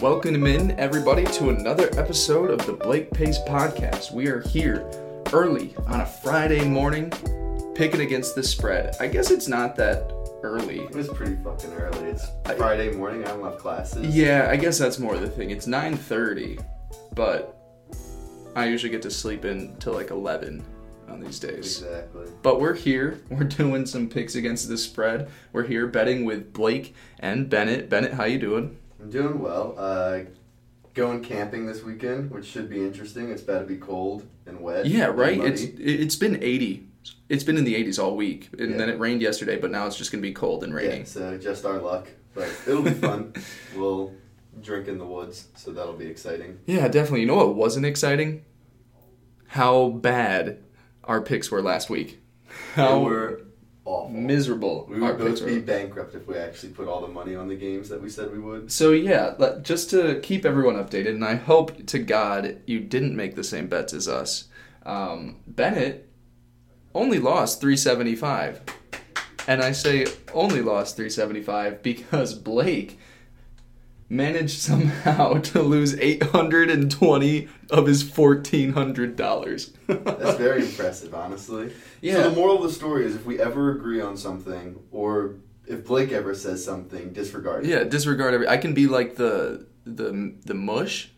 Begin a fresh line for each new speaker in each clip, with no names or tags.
Welcome in, everybody, to another episode of the Blake Pace Podcast. We are here early on a Friday morning, picking against the spread. I guess it's not that early.
It was pretty fucking early. It's Friday morning. I don't have classes.
Yeah, I guess that's more the thing. It's 9:30, but I usually get to sleep in till like 11 on these days.
Exactly.
But we're here. We're doing some picks against the spread. We're here betting with Blake and Bennett. Bennett, how you doing?
I'm doing well. Uh, going camping this weekend, which should be interesting. It's about to be cold and wet.
Yeah, right. It's it's been 80. It's been in the 80s all week, and
Yeah.
then it rained yesterday. But now it's just gonna be cold and rainy.
yeah, so just our luck, but it'll be fun. we'll drink in the woods, so that'll be exciting.
Yeah, definitely. You know what wasn't exciting? How bad our picks were last week. How
They were awful.
miserable
we would both be bankrupt if we actually put all the money on the games that we said we would.
So yeah, let- just to keep everyone updated, and I hope to God you didn't make the same bets as us. Um, Bennett only lost 375, and I say only lost 375 because Blake managed somehow to lose 820 of his 1400 dollars.
That's very impressive, honestly.
Yeah.
So the moral of the story is, if we ever agree on something, or if Blake ever says something, disregard it.
Yeah, disregard every. I can be like the the the mush,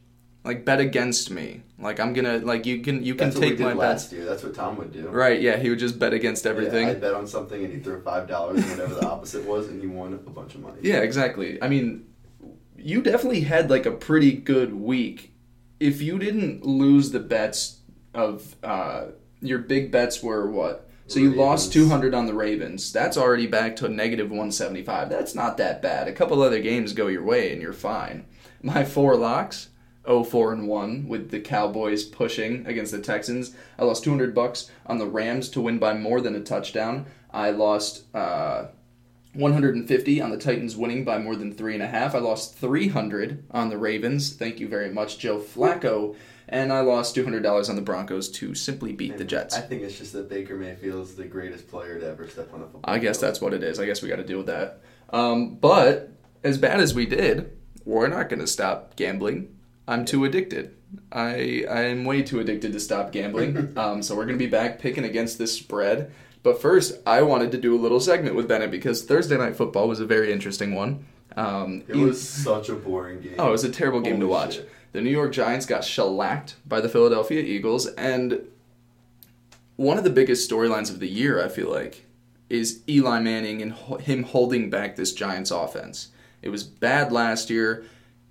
like bet against me. Like I'm gonna like you can you can
That's
take my
last
bets.
year. That's what Tom would do.
Right? Yeah, he would just bet against
Yeah,
everything.
I'd bet on something and he threw five dollars and whatever the opposite was, and he won a bunch of money.
Yeah, exactly. I mean, you definitely had like a pretty good week. If you didn't lose the bets of uh, your big bets were what? So you lost two hundred on the Ravens. That's already back to a negative one seventy five. That's not that bad. A couple other games go your way and you're fine. My four locks. 0-4 and 1 with the Cowboys pushing against the Texans. I lost 200 bucks on the Rams to win by more than a touchdown. I lost uh, 150 on the Titans winning by more than three and a half. I lost 300 on the Ravens. Thank you very much, Joe Flacco. And I lost $200 on the Broncos to simply beat the Jets.
I think it's just that Baker Mayfield is the greatest player to ever step on a football.
I guess
field.
that's what it is. I guess we got to deal with that. Um, but as bad as we did, we're not going to stop gambling. I'm too addicted. I I'm way too addicted to stop gambling. um, so we're going to be back picking against this spread. But first, I wanted to do a little segment with Bennett because Thursday night football was a very interesting one. Um,
It was such a boring game.
Oh, it was a terrible game to watch.
shit.
The New York Giants got shellacked by the Philadelphia Eagles, and one of the biggest storylines of the year, I feel like, is Eli Manning and ho- him holding back this Giants offense. It was bad last year.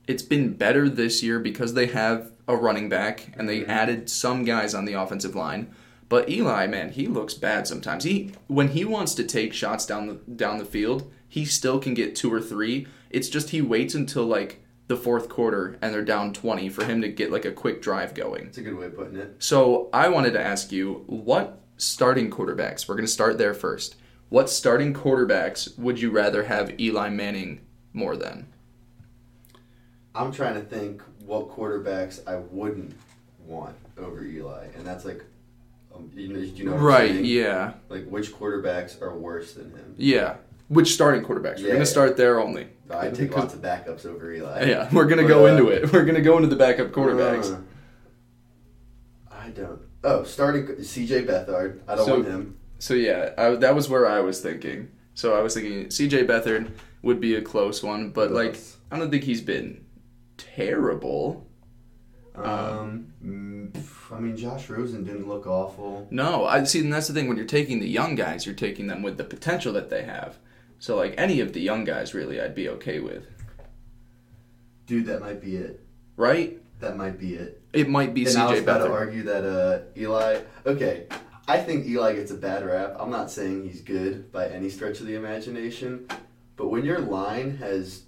It's been better this year because they have a running back and they added some guys on the offensive line. But Eli, man, he looks bad sometimes. He when he wants to take shots down the down the field, he still can get two or three. It's just he waits until like the fourth quarter and they're down 20 for him to get like a quick drive going.
It's a good way of putting it.
So I wanted to ask you, what starting quarterbacks? We're going to start there first. What starting quarterbacks would you rather have Eli Manning more than?
I'm trying to think what quarterbacks I wouldn't want over Eli, and that's like, um, you know, do you know what I'm
Right. Yeah.
Like which quarterbacks are worse than him?
Yeah. Which starting quarterbacks? We're
Yeah.
going to start there only.
I take lots of backups over Eli.
Yeah, we're going to
But,
go
uh,
into it. We're going to go into the backup quarterbacks.
Uh, I don't. Oh, starting C.J. Beathard. I don't
So-
want him.
So yeah, I, that was where I was thinking. So I was thinking C.J. Beathard would be a close one, but like I don't think he's been terrible.
Um, mm, pff, I mean, Josh Rosen didn't look awful.
No, I see, and that's the thing. When you're taking the young guys, you're taking them with the potential that they have. So like any of the young guys, really, I'd be okay with,
Dude, that might be it.
right?
That might be it.
It might be
and I was
C.J.
about to argue that uh, Eli. Okay, I think Eli gets a bad rap. I'm not saying he's good by any stretch of the imagination, but when your line has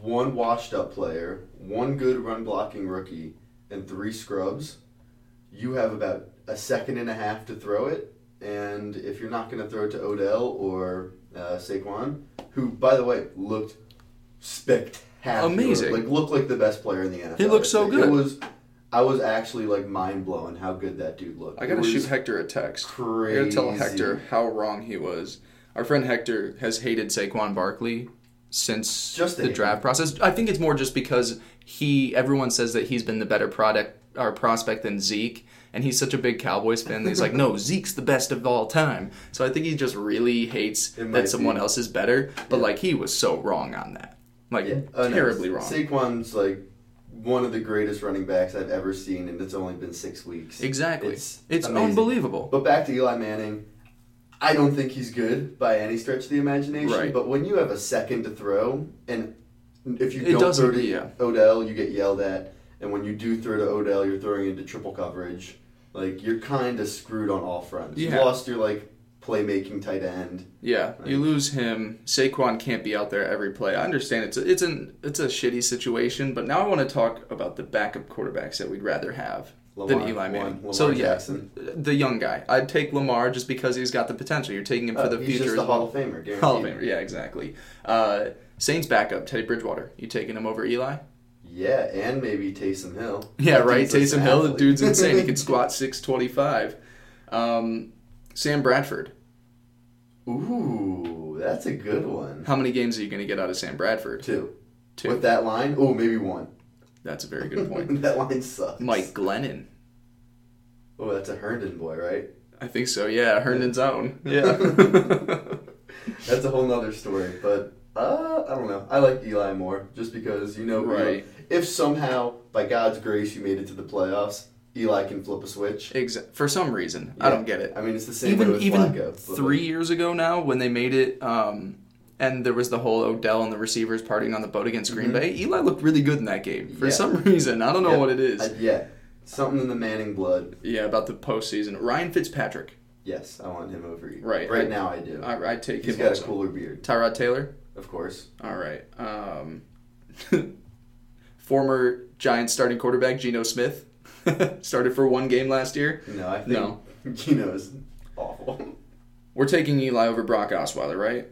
one washed up player, one good run blocking rookie, and three scrubs, you have about a second and a half to throw it, and if you're not going to throw it to Odell or uh, Saquon, who by the way looked spectacular,
Amazing.
like looked like the best player in the NFL.
He looked so good.
It was. I was actually like mind blown how good that dude looked.
I gotta shoot Hector a text.
Crazy.
I gotta tell Hector how wrong he was. Our friend Hector has hated Saquon Barkley since
Just
the draft process. I think it's more just because he everyone says that he's been the better product or prospect than Zeke, and he's such a big Cowboys fan that he's like, no, Zeke's the best of all time. So I think he just really hates that someone
be.
else is better. But
Yeah.
like he was so wrong on that, like
Yeah. Oh, no,
terribly wrong.
Saquon's like one of the greatest running backs I've ever seen, and it's only been six weeks.
Exactly,
It's
it's,
amazing.
unbelievable.
But back to Eli Manning, I don't think he's good by any stretch of the imagination.
Right.
But when you have a second to throw, and if you
It
don't throw to
yeah.
Odell, you get yelled at, and when you do throw to Odell, you're throwing into triple coverage. Like you're kind of screwed on all fronts. You
Yeah.
lost your like playmaking tight end.
Yeah, you lose him. Saquon can't be out there every play. I understand it's a, it's an it's a shitty situation, but now I want to talk about the backup quarterbacks that we'd rather have than Eli Manning.
Lamar
so yeah,
Jackson.
the young guy. I'd take Lamar just because he's got the potential. You're taking him for
Uh,
the
he's
future.
just
as
a Hall of Famer. Guaranteed.
Hall of Famer. Yeah, exactly. Uh, Saints backup Teddy Bridgewater. You taking him over Eli?
Yeah, and maybe Taysom Hill.
Yeah,
That
right.
dude's
Taysom
an
Hill. The dude's insane. He can squat six twenty five. Um, Sam Bradford.
Ooh, that's a good one.
How many games are you going to get out of Sam Bradford?
Two.
Two.
With that line, oh, maybe one.
That's a very good point.
that line sucks.
Mike Glennon.
Oh, that's a Herndon boy, right?
I think so. Yeah, Herndon's own. Yeah.
That's a whole nother story. But uh, I don't know. I like Eli more just because you know, you know,
Right.
If somehow by God's grace you made it to the playoffs, Eli can flip a switch.
Exa- for some reason, I don't get it.
I mean, it's the same way
Even
with
even
Flacco.
three
like,
years ago now, when they made it, um, and there was the whole Odell and the receivers partying on the boat against Green
Mhm.
Bay. Eli looked really good in that game for
Yeah.
some reason. I don't know
Yeah.
what it is.
I- yeah, something in the Manning blood.
yeah, about the postseason. Ryan Fitzpatrick.
Yes, I want him over you.
Right.
Right
I-
now, I do.
I, I take
He's
him.
got
also.
a cooler beard,
Tyrod Taylor.
of course.
All right. Um, former Giants starting quarterback Geno Smith started for one game last year.
No, I think
No.
Geno is awful.
We're taking Eli over Brock Osweiler, right?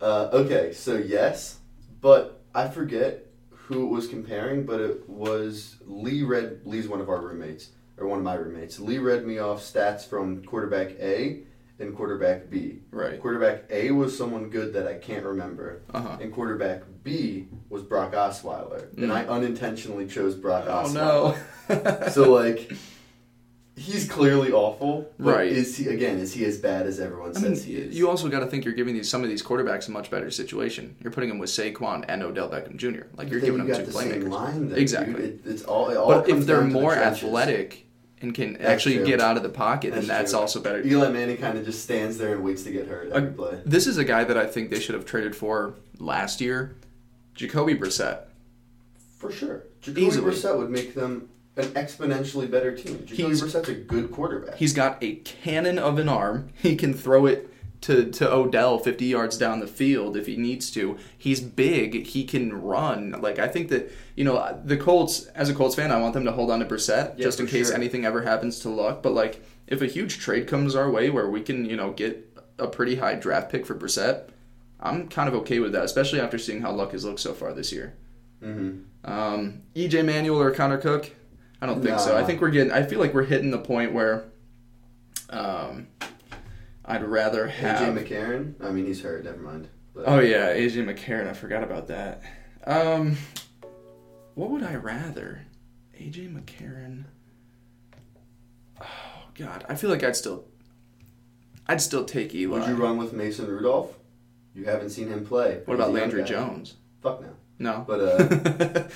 Uh, okay, so yes, but I forget who it was comparing, but it was Lee read Lee's one of our roommates or one of my roommates. Lee read me off stats from quarterback A and quarterback B.
Right.
Quarterback A was someone good that I can't remember,
Uh huh.
and quarterback B was Brock Osweiler, and
Mm.
I unintentionally chose Brock Osweiler.
Oh no.
So like, he's clearly awful. But
Right.
Is he again? Is he as bad as everyone
I mean,
says he is?
you also got to think you're giving these some of these quarterbacks a much better situation. You're putting them with Saquon and Odell Beckham Jr. Like you're giving
you
them two
the same
playmakers.
line, though,
Exactly.
It, it's all. It all
But if they're
the
more
trenches.
athletic and can
That's
actually
true.
get out of the pocket,
That's
that's
true.
also better.
Eli Manning kind of just stands there and waits to get hurt every
Uh,
play.
This is a guy that I think they should have traded for last year, Jacoby Brissett.
For sure, Jacoby
Easily.
Brissett would make them an exponentially better team. Jacoby
He's-
Brissett's a good quarterback.
He's got a cannon of an arm. He can throw it to, to Odell 50 yards down the field if he needs to. He's big. He can run. Like, I think that, you know, the Colts, as a Colts fan, I want them to hold on to Brissett
Yeah,
just in case
sure.
anything ever happens to Luck. But, like, if a huge trade comes our way where we can, you know, get a pretty high draft pick for Brissett, I'm kind of okay with that, especially after seeing how Luck has looked so far this year.
mm-hmm.
Um, EJ Manuel or Connor Cook? I don't think so. I think we're getting. I feel like we're hitting the point where, um, I'd rather have.
AJ McCarron. I mean, he's hurt. Never mind. But
oh yeah, AJ McCarron. I forgot about that. Um, what would I rather? AJ McCarron. Oh God, I feel like I'd still. I'd still take Eli.
would you run with Mason Rudolph? You haven't seen him play.
what about
He's a young
Landry. Jones?
Fuck no.
No.
But uh,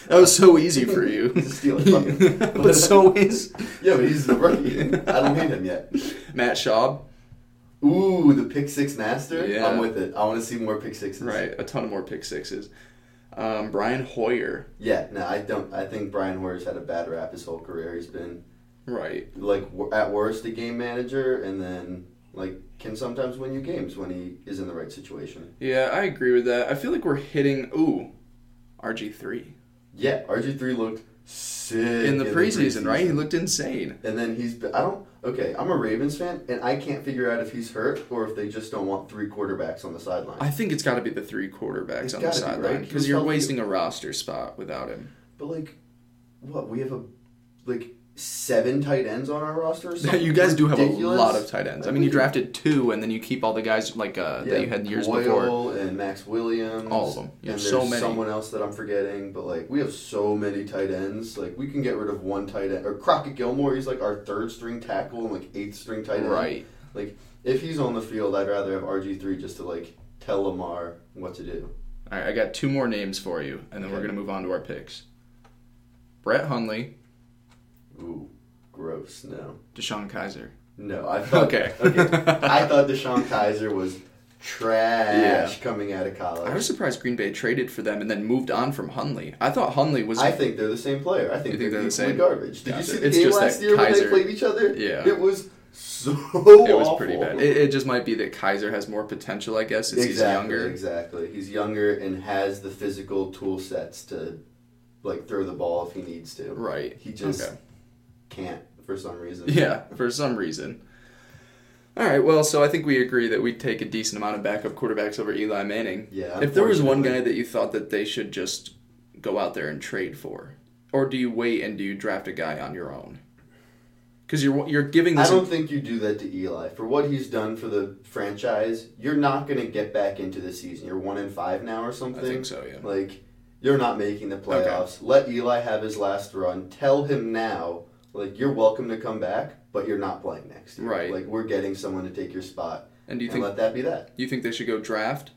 that was so easy for you.
He's a Steeler, fuck him.
but so is
yeah, but he's a rookie. I don't hate him yet.
Matt Schaub.
Ooh, the pick six master.
Yeah.
I'm with it. I want to see more pick sixes.
Right, a ton of more pick sixes. Um, Brian Hoyer.
Yeah. No, I don't. I think Brian Hoyer's had a bad rap his whole career. He's been
Right.
like at worst a game manager, and then like can sometimes win you games when he is in the right situation.
Yeah, I agree with that. I feel like we're hitting ooh, RG three.
Yeah, RG three looked sick
in the preseason, right? He looked insane.
And then he's I don't okay. I'm a Ravens fan, and I can't figure out if he's hurt or if they just don't want three quarterbacks on the sideline.
I think it's got to be the three quarterbacks
It's
on the sideline because
was
you're wasting a roster spot without him.
But like, what we have a like seven tight ends on our roster. Or something
you guys do have
ridiculous?
a lot of tight ends. I mean, you drafted two, and then you keep all the guys like uh, that you had years
Boyle
before.
and Maxx Williams.
All of them. You
and
so many.
someone else that I'm forgetting, but like we have so many tight ends. Like we can get rid of one tight end or Crockett Gilmore. He's like our third string tackle and like eighth string tight end.
Right.
Like if he's on the field, I'd rather have RG three just to like tell Lamar what to do.
All right, I got two more names for you, and then we're gonna move on to our picks. Brett Hundley,
Ooh, gross. No,
DeShone Kizer.
no. I thought
Okay.
okay. I thought DeShone Kizer was trash
Yeah.
coming out of college.
I was surprised Green Bay traded for them and then moved on from Hundley. I thought Hundley was.
I think they're the same player. I think
You think
they're,
they're the same?
garbage. Did
Gotcha.
you see the
It's
game last year when they played each other?
Yeah.
It was so
it was
awful.
pretty bad. It, it just might be that Kizer has more potential, I guess, since
exactly,
he's younger.
Exactly. He's younger and has the physical tool sets to like throw the ball if he needs to.
Right.
He just
Okay.
Can't for some reason.
Yeah, for some reason. All right, well, so I think we agree that we'd take a decent amount of backup quarterbacks over Eli Manning.
Yeah.
If there was one guy that you thought that they should just go out there and trade for, or do you wait and do you draft a guy on your own? Because you're you're giving
I don't think you do that to Eli. For what he's done for the franchise, you're not going to get back into the season. You're one in five now or something.
I think so. Yeah.
Like, you're not making the playoffs. Let Eli have his last run. Tell him now, like, you're welcome to come back, but you're not playing next year.
Right.
Like, we're getting someone to take your spot.
And do you
and
think
let that be that.
you think they should go draft?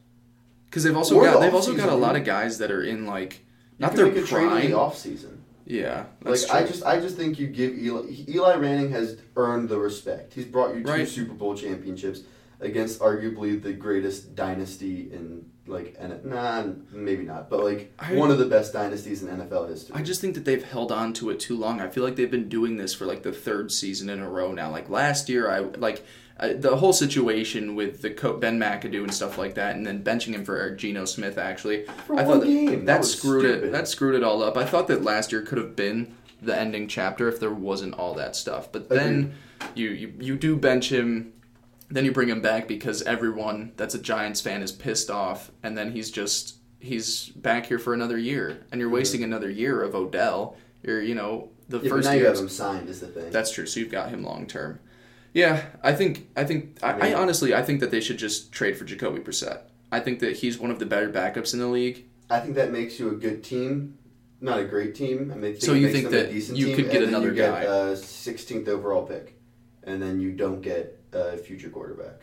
Because they've also
Or
got
the
they've also got a lot of guys that are in like not their
make a trade in
prime.
the offseason.
Yeah,
Like
that's
I just, I just think you give Eli. Eli Manning has earned the respect. He's brought you two
Right.
Super Bowl championships against arguably the greatest dynasty in like, and nah, maybe not, but like
I-
one of the best dynasties in NFL history.
I just think that they've held on to it too long. I feel like they've been doing this for like the third season in a row now. Like last year, I like uh, the whole situation with the co- Ben McAdoo and stuff like that, and then benching him for Eric Geno Smith. Actually,
For
I
one
thought that,
game.
that,
That
screwed it. That screwed it all up. I thought that last year could have been the ending chapter if there wasn't all that stuff. But then you, you you do bench him. Then you bring him back because everyone that's a Giants fan is pissed off, and then he's just he's back here for another year, and you're mm-hmm. wasting another year of Odell. You're you know the
yeah,
first
now you
year.
have him signed is the thing.
That's true. So you've got him long term. Yeah, I think I think I, I
mean-
honestly I think that they should just trade for Jacoby Brissett. I think that he's one of the better backups in the league.
I think that makes you a good team, not a great team. I mean, I think
So you think that you
team,
could get another
you
guy.
a 16th overall pick, and then you don't get a future quarterback.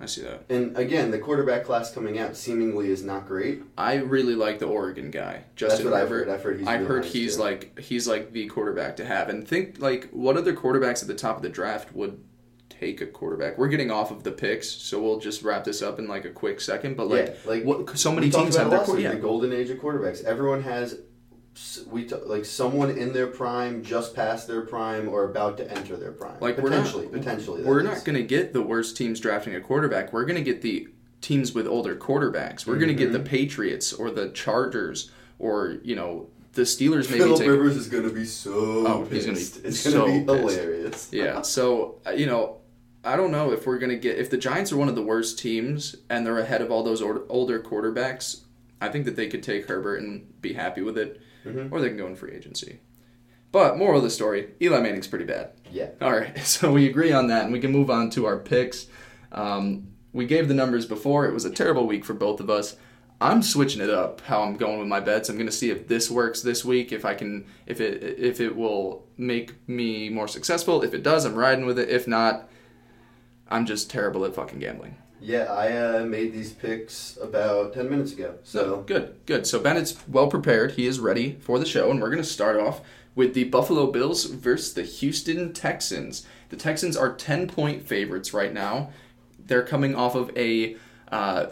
I see that.
And again, the quarterback class coming out seemingly is not great.
I really like the Oregon guy, Justin
That's what I've
Herbert.
heard. I've heard he's.
I've
real
heard
nice,
he's
too.
like he's like the quarterback to have, and think like what other quarterbacks at the top of the draft would take a quarterback? We're getting off of the picks, so we'll just wrap this up in like a quick second. But like,
yeah, like
what? So many teams have their
last
quar-
week,
yeah.
the golden age of quarterbacks. Everyone has. We t- like someone in their prime, just past their prime, or about to enter their prime.
Like, we're not-
potentially, potentially.
We're not going to get the worst teams drafting a quarterback. We're going to get the teams with older quarterbacks. We're going to get the Patriots or the Chargers or you know the Steelers maybe
Philip
take.
Rivers is going to be so.
Oh, he's gonna be.
It's
so
going to be hilarious.
Yeah. So uh, you know, I don't know if we're going to get if the Giants are one of the worst teams and they're ahead of all those older quarterbacks. I think that they could take Herbert and be happy with it,
Mhm.
or they can go in free agency. But moral of the story: Eli Manning's pretty bad.
Yeah.
All right, so we agree on that, and we can move on to our picks. Um, we gave the numbers before; it was a terrible week for both of us. I'm switching it up. How I'm going with my bets. I'm going to see if this works this week. If I can, if it if it will make me more successful. If it does, I'm riding with it. If not, I'm just terrible at fucking gambling.
Yeah, I uh, made these picks about 10 minutes ago. So,
good, good. So Bennett's well prepared. He is ready for the show, and we're going to start off with the Buffalo Bills versus the Houston Texans. The Texans are ten point favorites right now. They're coming off of a uh,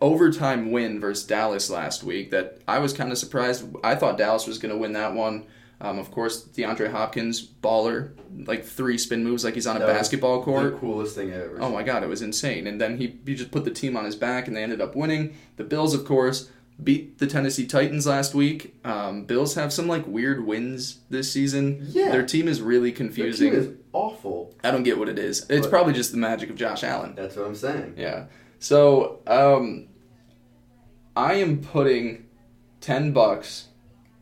overtime win versus Dallas last week. That I was kind of surprised. I thought Dallas was going to win that one. Um, of course, DeAndre Hopkins, baller, like three spin moves, like he's on a
That
basketball court.
the coolest thing I've ever
Oh
seen.
my god, it was insane. And then he, he just put the team on his back and they ended up winning. The Bills, of course, beat the Tennessee Titans last week. Um, Bills have some like weird wins this season.
Yeah.
Their team is really
Their
confusing.
team is awful.
I don't get what it is. It's
But-
probably just the magic of Josh Allen.
That's what I'm saying.
Yeah. So, um, I am putting ten bucks,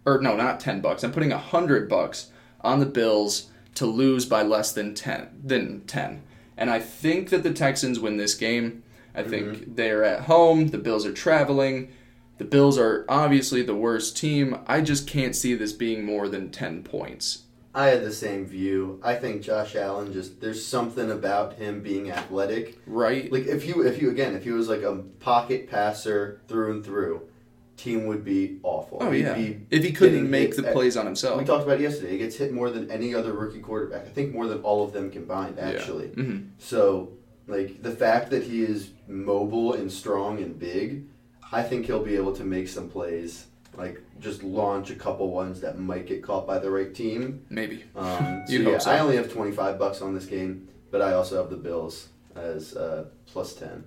or no, not ten bucks. I'm putting a hundred bucks on the Bills to lose by less than ten. Than ten, and I think that the Texans win this game. I think mm-hmm. they're at home. The Bills are traveling. The Bills are obviously the worst team. I just can't see this being more than ten points.
I had the same view. I think Josh Allen just there's something about him being athletic.
Right?
Like if you if you again if he was like a pocket passer through and through, team would be awful.
Oh yeah. If he couldn't make the
at-
plays on himself.
We talked about it yesterday. He gets hit more than any other rookie quarterback. I think more than all of them combined, actually.
hmm
So, like the fact that he is mobile and strong and big, I think he'll be able to make some plays. Like just launch a couple ones that might get caught by the right team.
Maybe.
Um, so yeah,
so.
I only have twenty five bucks on this game, but I also have the Bills as uh, plus ten.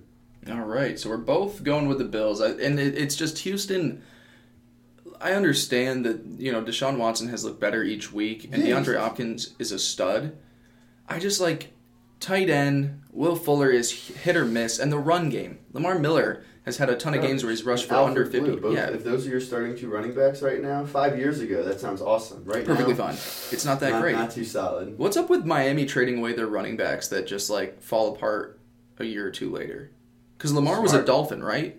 All right, so we're both going with the Bills, I, and it, it's just Houston. I understand that you know Deshaun Watson has looked better each week, and
Yeah,
DeAndre Hopkins is a stud. I just like tight end. Will Fuller is hit or miss, and the run game. Lamar Miller has had a ton of
No,
games where he's rushed for under fifty.
Blue,
yeah,
If those are your starting two running backs right now, five years ago, that sounds awesome. Right
perfectly
now,
fine. It's not that
not,
great.
Not too solid.
What's up with Miami trading away their running backs that just like fall apart a year or two later? Because Lamar was a Dolphin, right?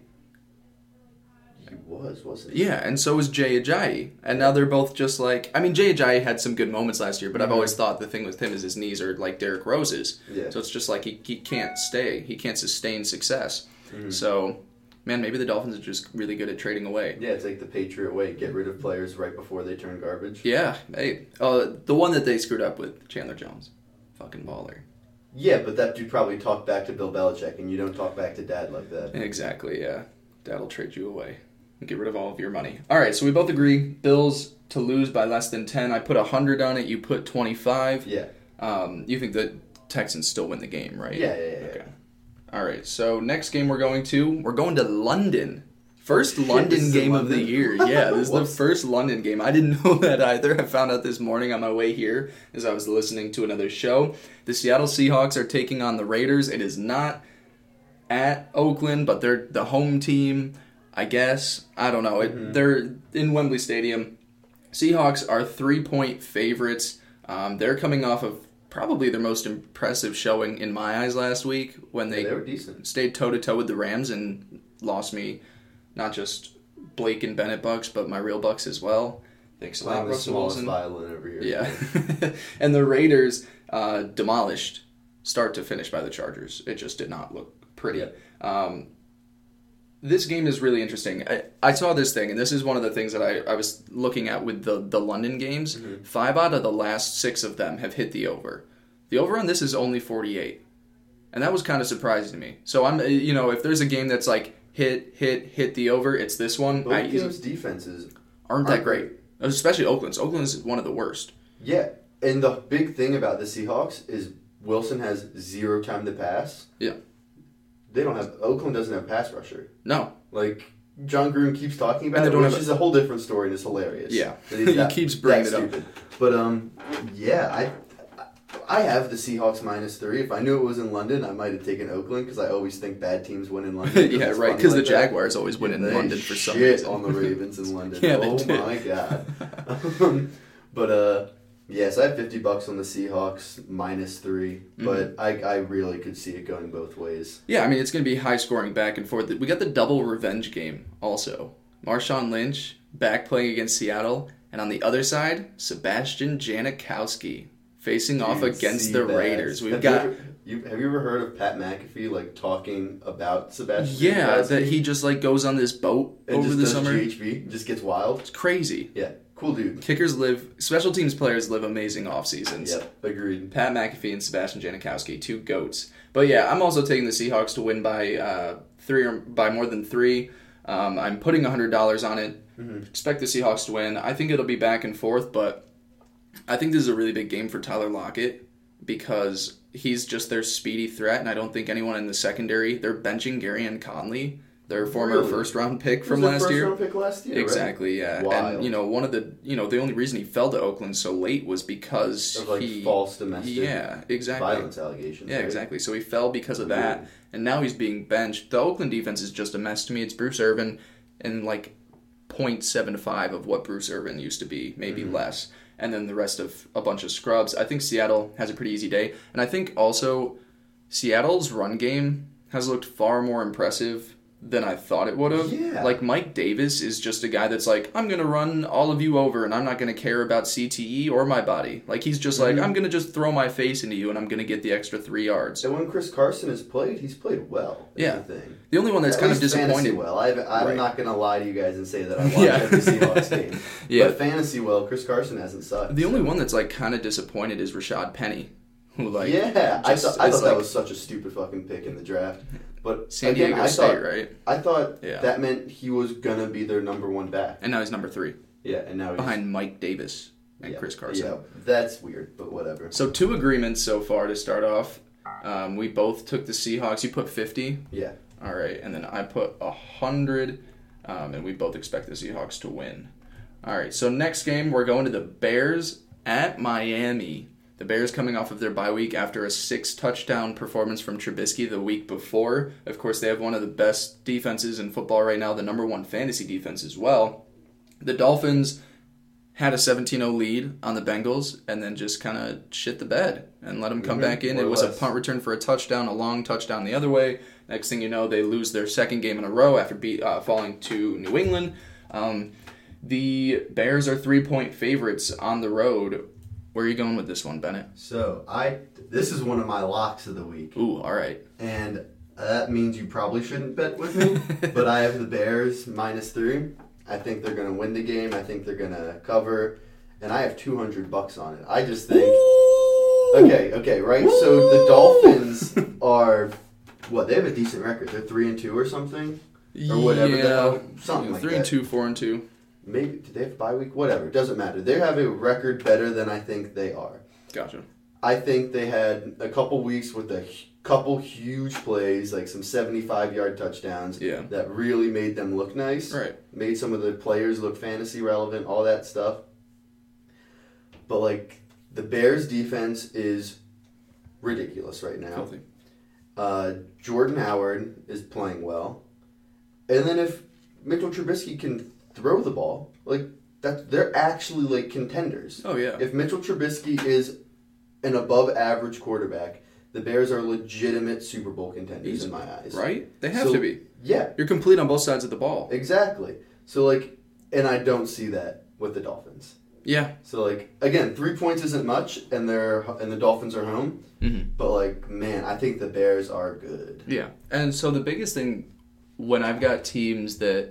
He was, wasn't he?
Yeah, and so was Jay Ajayi. And now they're both just like I mean Jay Ajayi had some good moments last year, but I've
Mhm.
always thought the thing with him is his knees are like Derrick Rose's.
Yeah.
So it's just like he, he can't stay. He can't sustain success.
Mhm.
So man, maybe the Dolphins are just really good at trading away.
Yeah, it's like the Patriot way: get rid of players right before they turn garbage.
Yeah. Hey. Uh the one that they screwed up with, Chandler Jones. Fucking baller.
Yeah, but that dude probably talked back to Bill Belichick, and you don't talk back to Dad like that.
Exactly, yeah. That'll trade you away. And get rid of all of your money. All right, so we both agree Bills to lose by less than 10. I put 100 on it, you put 25.
Yeah,
Um, you think the Texans still win the game, right?
yeah, yeah, yeah.
Okay. All right. So next game we're going to we're going to London. First London game
in
of the year. Yeah, this is the first London game. I didn't know that either. I found out this morning on my way here as I was listening to another show. The Seattle Seahawks are taking on the Raiders. It is not at Oakland, but they're the home team. I guess I don't know. It,
Mhm.
They're in Wembley Stadium. Seahawks are three point favorites. Um, they're coming off of probably their most impressive showing in my eyes last week when they
they were decent.
stayed toe to toe with the Rams and lost me not just Blake and Bennett bucks, but my real bucks as well. Thanks a lot,
the smallest
Wilson.
violin over here.
Yeah, and the Raiders uh, demolished start to finish by the Chargers. It just did not look pretty.
Yeah.
Um, this game is really interesting. I, I saw this thing, and this is one of the things that I, I was looking at with the, the London games.
Mhm.
Five out of the last six of them have hit the over. The over on this is only 48. And that was kind of surprising to me. So I'm, you know, if there's a game that's like hit, hit, hit the over, it's this one.
Both
I,
teams' defenses
aren't that
aren't
great. Especially Oakland's. Oakland's one of the worst.
Yeah, and the big thing about the Seahawks is Wilson has zero time to pass.
Yeah.
They don't have Oakland doesn't have pass rusher.
No.
Like Jon Gruden keeps talking about it, which is a whole different story and it's hilarious.
Yeah.
That
He keeps bringing it up.
stupid. But um, yeah, I I have the Seahawks minus three. If I knew it was in London, I might have taken Oakland because I always think bad teams win in London.
yeah, right. Because
like
the
that.
Jaguars always win in
They
London for some
shit
reason.
on the Ravens in London.
Yeah,
oh my god. um, but uh, yes, I have fifty bucks on the Seahawks minus three.
Mm-hmm.
But I I really could see it going both ways.
Yeah, I mean it's going to be high scoring back and forth. We got the double revenge game also. Marshawn Lynch back playing against Seattle, and on the other side, Sebastian Janikowski facing off against the
Seabass.
Raiders. We've
Have
got
You, ever, you have you ever heard of Pat McAfee like talking about Sebastian?
yeah that he just like goes on this boat
and
over
just
the
does
summer.
GHB, just gets wild.
It's crazy.
Yeah, cool dude.
Kickers live special teams players live amazing off seasons.
Yep, agreed.
Pat McAfee and Sebastian Janikowski, two goats. But yeah, I'm also taking the Seahawks to win by uh, three or by more than three. Um, I'm putting hundred dollars on it.
Mhm.
Expect the Seahawks to win. I think it'll be back and forth, but I think this is a really big game for Tyler Lockett because he's just their speedy threat, and I don't think anyone in the secondary. They're benching Gareon Conley, their former
Really?
first round pick from last
first
year.
round pick last year. right?
Exactly, yeah.
Wild.
And you know, one of the you know the only reason he fell to Oakland so late was because
Of like
he
false domestic
yeah exactly
violence allegations.
yeah
right?
exactly. So he fell because of that, and now he's being benched. The Oakland defense is just a mess to me. It's Bruce Irvin and like 0.75 of what Bruce Irvin used to be, maybe
Mm-hmm.
less, and then the rest of a bunch of scrubs. I think Seattle has a pretty easy day, and I think also Seattle's run game has looked far more impressive than I thought it would have.
Yeah.
Like Mike Davis is just a guy that's like, I'm gonna run all of you over and I'm not gonna care about CTE or my body. Like he's just like,
Mhm.
I'm gonna just throw my face into you and I'm gonna get the extra three yards.
And when Chris Carson has played, he's played well.
Yeah.
the.
The only one that's
At
kind of disappointed.
Well, I, I'm
Right.
not gonna lie to you guys and say that I watch
Yeah.
every Seahawks game.
Yeah.
But fantasy well, Chris Carson hasn't sucked.
The only one that's like kind of disappointed is Rashaad Penny, who like
yeah, I thought, I thought that was such a stupid fucking pick in the draft. But
San
again,
Diego
I
State,
thought
right?
I thought
Yeah.
that meant he was gonna be their number one back.
And now he's number three
Yeah, and now he's
behind Mike Davis and
yeah,
Chris Carson.
Yeah, that's weird, but whatever.
So two agreements so far to start off. Um, we both took the Seahawks. You put fifty.
Yeah.
All right, and then I put a hundred, um, and we both expect the Seahawks to win. All right, so next game we're going to the Bears at Miami. The Bears coming off of their bye week after a six touchdown performance from Trubisky the week before. Of course, they have one of the best defenses in football right now, the number one fantasy defense as well. The Dolphins had a 17-0 lead on the Bengals and then just kind of shit the bed and let them come
Mhm,
back in.
more
It was a punt return for a touchdown, a long touchdown the other way. Next thing you know, they lose their second game in a row after beat, uh, falling to New England. Um, the Bears are three-point favorites on the road. Where are you going with this one, Bennett?
So I this is one of my locks of the week,
Ooh, all right.
and uh, that means you probably shouldn't bet with me. but I have the Bears minus three. I think they're gonna win the game. I think they're gonna cover, and I have two hundred bucks on it. I just think. Okay, okay, right. So the Dolphins are what? They have a decent record. They're three and two or something, or whatever the hell, something like
Three
that.
and two, four and two.
Maybe did they have a bye week? Whatever. It doesn't matter. They have a record better than I think they are.
Gotcha.
I think they had a couple weeks with a couple huge plays, like some 75 yard touchdowns,
Yeah.
that really made them look nice.
Right.
Made some of the players look fantasy relevant, all that stuff. But, like, the Bears' defense is ridiculous right now.
Filthy.
Uh, Jordan Howard is playing well. And then if Mitchell Trubisky can throw the ball, like, that they're actually, like, contenders.
Oh yeah.
If Mitchell Trubisky is an above average quarterback, the Bears are legitimate Super Bowl contenders in my eyes.
Right? They have
So-
to be.
Yeah,
You're complete on both sides of the ball.
exactly. So like, and I don't see that with the Dolphins.
Yeah.
So like, again, three points isn't much, and they're and the Dolphins are home.
Mm-hmm.
But like, man, I think the Bears are good.
Yeah. And so the biggest thing when I've got teams that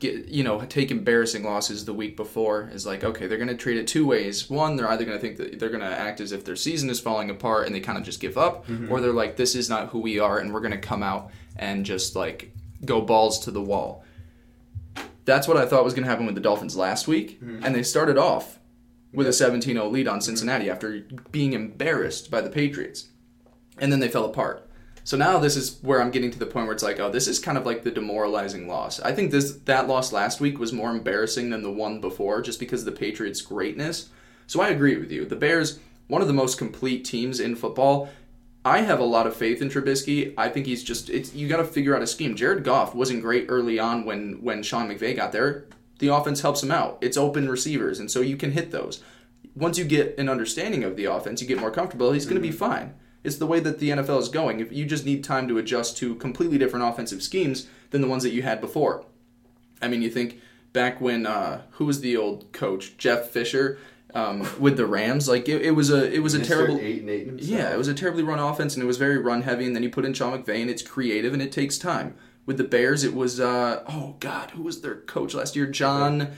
get you know take embarrassing losses the week before is like okay they're going to treat it two ways. One they're either going to think that they're going to act as if their season is falling apart and they kind of just give up mm-hmm. or they're like this is not who we are and we're going to come out and just like go balls to the wall. That's what i thought was going to happen with the dolphins last week mm-hmm. and they started off with a 17-0 lead on mm-hmm. cincinnati after being embarrassed by the patriots and then they fell apart so now this is where I'm getting to the point where it's like, oh, this is kind of like the demoralizing loss. I think this that loss last week was more embarrassing than the one before, just because of the Patriots' greatness. So I agree with you. The Bears, one of the most complete teams in football. I have a lot of faith in Trubisky. I think he's just it's you got to figure out a scheme. Jared Goff wasn't great early on when when Sean McVay got there. The offense helps him out. It's open receivers, and so you can hit those. Once you get an understanding of the offense, you get more comfortable. He's going to be mm-hmm. fine. It's the way that the NFL is going. If you just need time to adjust to completely different offensive schemes than the ones that you had before. I mean, you think back when uh, who was the old coach Jeff Fisher um, with the Rams? Like it, it was a it was a
Mr.
terrible
eight and eight himself.
yeah, it was a terribly run offense and it was very run heavy. And then you put in Sean McVay and it's creative and it takes time. With the Bears, it was uh, oh god, who was their coach last year? John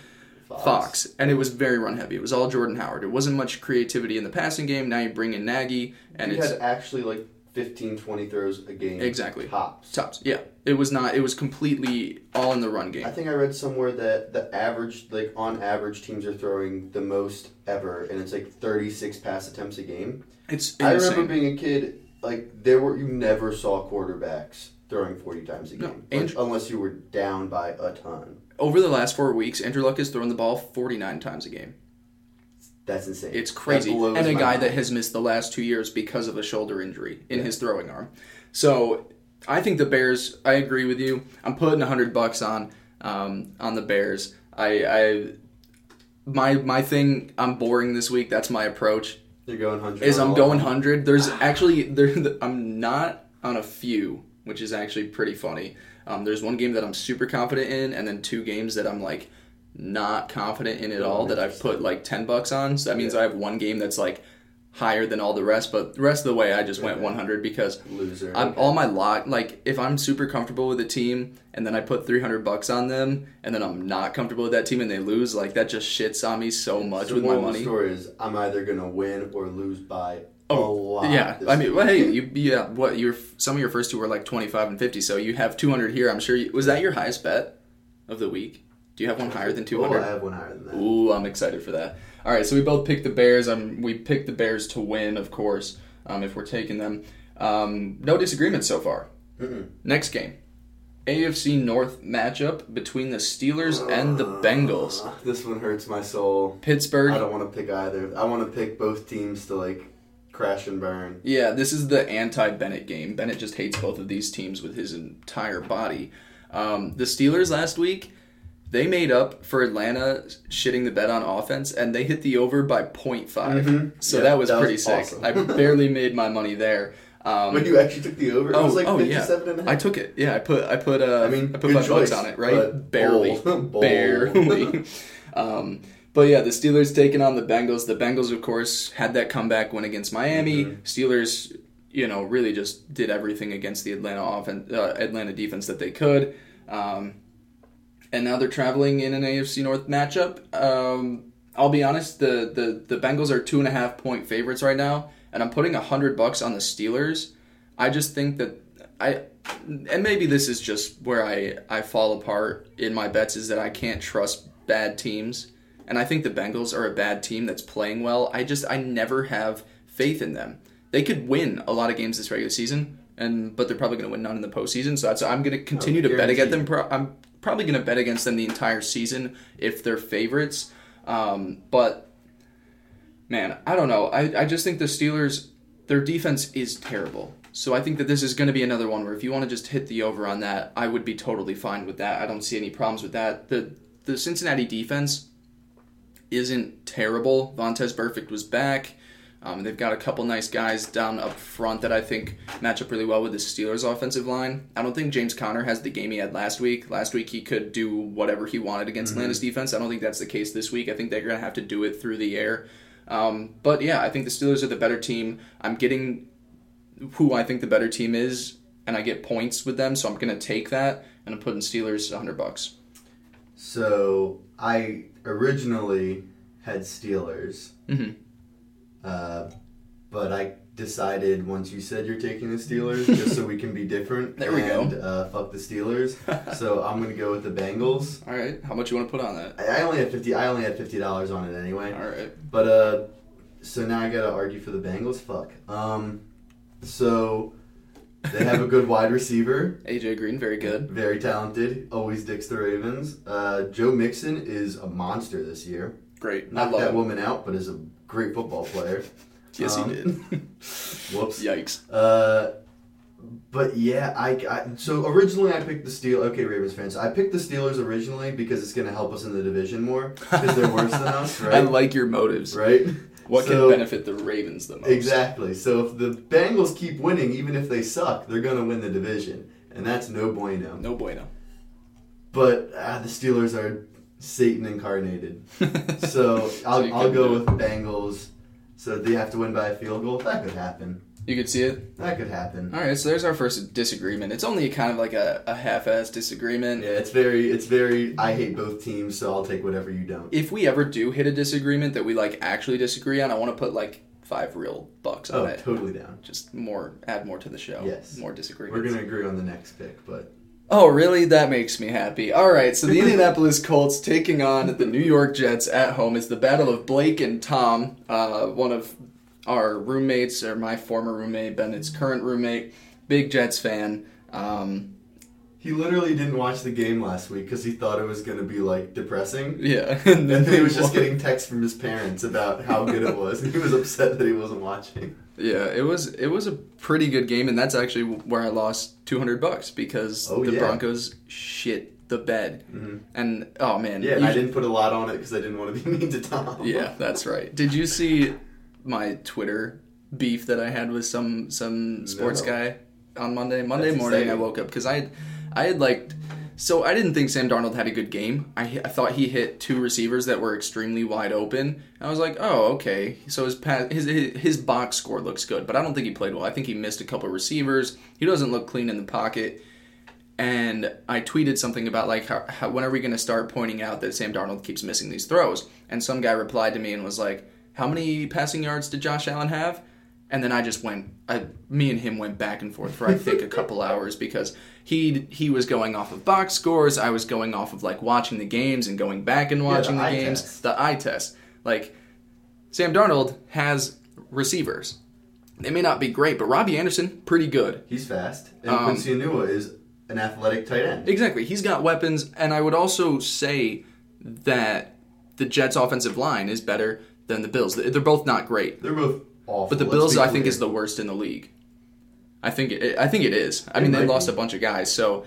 Fox. and it was very run heavy. It was all Jordan Howard. It wasn't much creativity in the passing game. Now you bring in Nagy and
he
it's
had actually like 15, 20 throws a game.
Exactly.
Tops.
tops. Yeah, it was not. It was completely all in the run game.
I think I read somewhere that the average, like on average, teams are throwing the most ever, and it's like 36 pass attempts a game.
It's
I remember being a kid, like there were you never saw quarterbacks throwing 40 times a
No,
game.
and-
Like, unless you were down by a ton.
Over the last four weeks, Andrew Luck has thrown the ball 49 times a game.
That's insane.
It's crazy. And a guy
mind.
that has missed the last two years because of a shoulder injury in
Yeah.
his throwing arm. So I think the Bears. I agree with you. I'm putting a hundred bucks on um, on the Bears. I, I my my thing. I'm boring this week. That's my approach.
You're going 100.
Is I'm going hundred. There's actually there. I'm not on a few, which is actually pretty funny. Um, there's one game that I'm super confident in, and then two games that I'm like not confident in at
Oh,
all that I've put like ten bucks on. So that means I have one game that's like higher than all the rest, but the rest of the way I just went 100 because
Loser.
I'm
okay.
all my lot. Like if I'm super comfortable with a team and then I put 300 bucks on them and then I'm not comfortable with that team and they lose, like that just shits on me so much
so
with my
of the
money.
story is I'm either gonna win or lose by
Oh,
lot.
Yeah, I mean, well, hey, you yeah, what your some of your first two were like 25 and 50, so you have 200 here. I'm sure. You, was that your highest bet of the week? Do you have one higher than two hundred?
Oh,
200?
I have one higher than that.
Ooh, I'm excited for that. All right, so we both picked the Bears. Um, we picked the Bears to win, of course, um, if we're taking them. Um, no disagreements so far.
Mm-mm.
Next game, AFC North matchup between the Steelers and the Bengals.
Uh, This one hurts my soul.
Pittsburgh.
I don't want to pick either. I want to pick both teams to like crash and burn.
Yeah, this is the anti-Bennett game. Bennett just hates both of these teams with his entire body. Um, the Steelers last week, they made up for Atlanta shitting the bed on offense, and they hit the over by 0.5.
Mhm.
So
Yeah,
that was
that was
pretty sick.
awesome.
I barely made my money there. Um,
When you actually took the over, it
oh,
was like
oh, yeah.
57 and a half.
I took it. Yeah, I put I put uh,
I mean,
I put
my
five bucks on it, right? Barely.
Bold.
barely. um, but yeah, the Steelers taking on the Bengals. The Bengals, of course, had that comeback win against Miami.
Mhm.
Steelers, you know, really just did everything against the Atlanta offense, uh, Atlanta defense that they could. Um, and now they're traveling in an AFC North matchup. Um, I'll be honest, the, the the Bengals are two and a half point favorites right now, and I'm putting a hundred bucks on the Steelers. I just think that I, and maybe this is just where I I fall apart in my bets is that I can't trust bad teams, and I think the Bengals are a bad team that's playing well. I just I never have faith in them. They could win a lot of games this regular season, and but they're probably going to win none in the postseason. So that's I'm going to continue to bet against them. Pro- I'm probably going to bet against them the entire season if they're favorites. Um, but man, I don't know. I, I just think the Steelers, their defense is terrible. So I think that this is going to be another one where if you want to just hit the over on that, I would be totally fine with that. I don't see any problems with that. The the Cincinnati defense isn't terrible. Vontaze Burfict was back. Um, they've got a couple nice guys down up front that I think match up really well with the Steelers' offensive line. I don't think James Conner has the game he had last week. Last week he could do whatever he wanted against Atlanta's defense. I don't think that's the case this week. I think they're going to have to do it through the air. Um, but yeah, I think the Steelers are the better team. I'm getting who I think the better team is, and I get points with them, so I'm going to take that, and I'm putting Steelers 100 bucks.
So I originally had Steelers,
Mhm.
uh, but I decided once you said you're taking the Steelers, just so we can be different.
There we go.
Uh, fuck the Steelers. so I'm gonna go with the Bengals.
All right, how much you want to put on that?
I I only had fifty. I only had fifty dollars on it anyway.
All right.
But uh, so now I gotta argue for the Bengals. Fuck. Um, so they have a good wide receiver.
AJ Green, very good.
Very talented. Always dicks the Ravens. Uh, Joe Mixon is a monster this year.
Great.
Knocked that
it.
woman out, but is a great football player.
Yes,
Um,
he did.
Whoops.
Yikes.
Uh, but yeah, I, I so originally I picked the Steel. Okay, Ravens fans, I picked the Steelers originally because it's gonna help us in the division more because they're worse than us, right?
I like your motives.
right.
What
So-
can benefit the Ravens the most?
Exactly. So if the Bengals keep winning, even if they suck, they're gonna win the division, and that's no bueno.
No bueno.
But ah, the Steelers are Satan incarnated. So I'll, I'll go with Bengals. So they have to win by a field goal. That could happen.
You could see it.
That could happen.
All right, so there's our first disagreement. It's only kind of like a, a half-ass disagreement.
Yeah, it's very, it's very. I hate both teams, so I'll take whatever you don't.
If we ever do hit a disagreement that we like actually disagree on, I want to put like five real bucks on
Oh,
it.
totally down.
Just more, add more to the show.
Yes.
More disagreements.
We're gonna agree on the next pick, but
Oh, really? That makes me happy. All right, so the Indianapolis Colts taking on the New York Jets at home is the battle of Blake and Tom, uh, one of our roommates, or my former roommate, Bennett's current roommate, big Jets fan. Um,
He literally didn't watch the game last week because he thought it was going to be like depressing.
yeah,
And then he was just getting texts from his parents about how good it was, and he was upset that he wasn't watching.
Yeah, it was it was a pretty good game, and that's actually where I lost two hundred bucks because
Oh,
the
yeah.
Broncos shit the bed, and oh man,
Yeah, and I didn't put a lot on it because I didn't want to be mean to Tom.
yeah, that's right. Did you see my Twitter beef that I had with some some sports
No.
guy on Monday? Monday
That's
morning, I woke up because I had I had like. So I didn't think Sam Darnold had a good game. I, I thought he hit two receivers that were extremely wide open. I was like, oh okay. So his pass, his his box score looks good, but I don't think he played well. I think he missed a couple of receivers. He doesn't look clean in the pocket. And I tweeted something about like how, how when are we going to start pointing out that Sam Darnold keeps missing these throws? And some guy replied to me and was like, "How many passing yards did Josh Allen have?" And then I just went, I, me and him went back and forth for I think a couple hours because he he was going off of box scores, I was going off of like watching the games and going back and
the
watching the,
eye
games,
test.
the eye test. Like Sam Darnold has receivers. They may not be great, but Robbie Anderson pretty good.
He's fast, and
Um,
Quincy Enunwa is an athletic tight end.
Exactly. He's got weapons, and I would also say that the Jets' offensive line is better than the Bills. They're both not great,
They're both awful.
but the
let's
Bills I think is the worst in the league. I think it, I think it is. I
It
mean, they lost
be.
a bunch of guys, so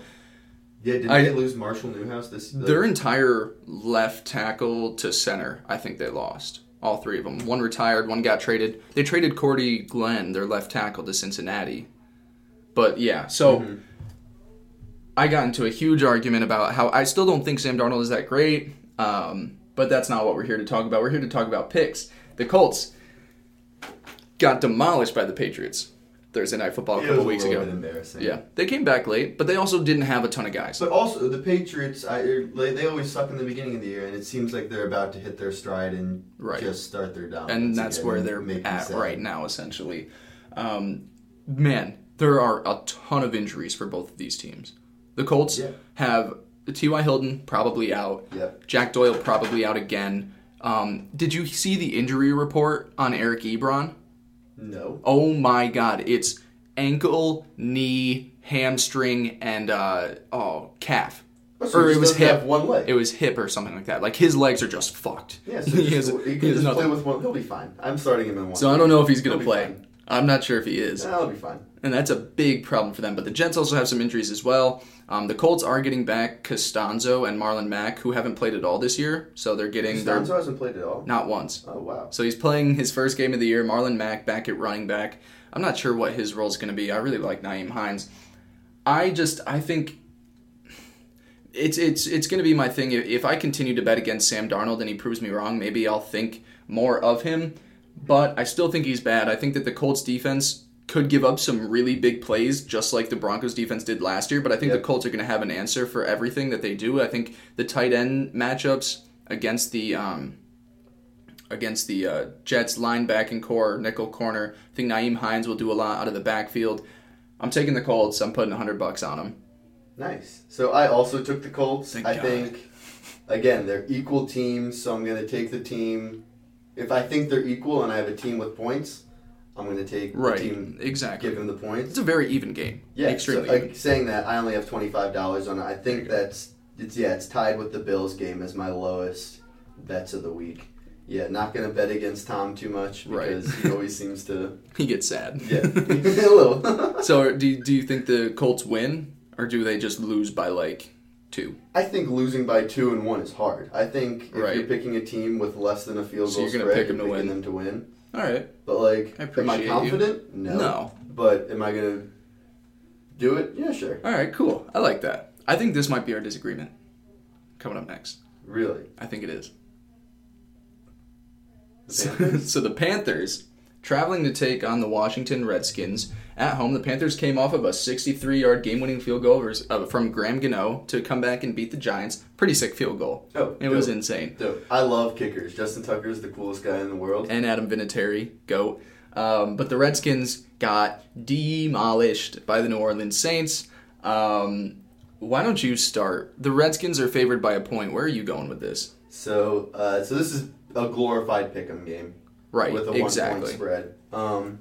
yeah. Did
I-
they lose Marshall Newhouse this? the-
their entire left tackle to center, I think they lost. All three of them. One retired, one got traded. They traded Cordy Glenn, their left tackle, to Cincinnati. But yeah, so
Mm-hmm.
I got into a huge argument about how I still don't think Sam Darnold is that great. Um, but that's not what we're here to talk about. We're here to talk about picks. The Colts got demolished by the Patriots Thursday night football a
it
couple
was
weeks ago.
bit embarrassing.
Yeah, they came back late, but they also didn't have a ton of guys.
But also the Patriots, I, they, they always suck in the beginning of the year, and it seems like they're about to hit their stride and
Right.
just start their dominance.
and that's where they're at
sad.
right now, essentially. Um, man, there are a ton of injuries for both of these teams. The Colts
Yeah.
have T.Y. Hilton probably out.
Yep.
Jack Doyle probably out again. Um, did you see the injury report on Eric Ebron?
No.
Oh my God! It's ankle, knee, hamstring, and uh, oh calf.
Oh, so
or it was hip.
one leg.
it was hip or something like that. Like his legs are just fucked.
Yeah, so
he has,
he
he
can
has
just
nothing.
play with one. He'll be fine. I'm starting him in one.
So I don't know if he's gonna play.
fine.
I'm not sure if he is,
That'll be fine.
and that's a big problem for them. But the Jets also have some injuries as well. Um, the Colts are getting back Castonzo and Marlon Mack, who haven't played at all this year. So they're getting their
Castonzo hasn't played at all.
not once.
Oh wow.
So he's playing his first game of the year. Marlon Mack back at running back. I'm not sure what his role is going to be. I really like Nyheim Hines. I just I think it's it's it's going to be my thing. If, if I continue to bet against Sam Darnold and he proves me wrong, maybe I'll think more of him. But I still think he's bad. I think that the Colts defense could give up some really big plays, just like the Broncos defense did last year. But I think
Yep.
the Colts are going to have an answer for everything that they do. I think the tight end matchups against the um, against the uh, Jets linebacking core, nickel corner. I think Nyheim Hines will do a lot out of the backfield. I'm taking the Colts. I'm putting 100 bucks on them.
Nice. So I also took the Colts.
Thank
I
God.
think again they're equal teams, so I'm going to take the team. If I think they're equal and I have a team with points, I'm going to take
Right.
the team.
Exactly.
Give him the points.
It's a very even game.
Yeah.
Extremely
so,
even.
uh, saying that, I only have twenty five dollars on it. I think that's it's yeah, it's tied with the Bills game as my lowest bets of the week. Yeah, not gonna bet against Tom too much
Right.
because he always seems to
He gets sad.
yeah a little.
so do you, do you think the Colts win or do they just lose by like two?
I think losing by two and one is hard. I think if
Right.
you're picking a team with less than a field
So
goal
you're gonna
spread,
pick
you're
them to win.
them to win.
All right.
But like,
I
am I
you.
confident? No.
No.
But am I gonna do it? Yeah, sure.
All right. Cool. I like that. I think this might be our disagreement. Coming up next.
Really?
I think it is.
The
So, so the Panthers traveling to take on the Washington Redskins at home. The Panthers came off of a 63-yard game-winning field goal uh, from Graham Gano to come back and beat the Giants. Pretty sick field goal.
Oh,
It was insane.
Dope. I love kickers. Justin Tucker is the coolest guy in the world.
And Adam Vinatieri, goat. Um, but the Redskins got demolished by the New Orleans Saints. Um, why don't you start? The Redskins are favored by a point. Where are you going with this?
So, uh, so this is a glorified pick'em game
Right,
with a one
exactly.
point spread. Um,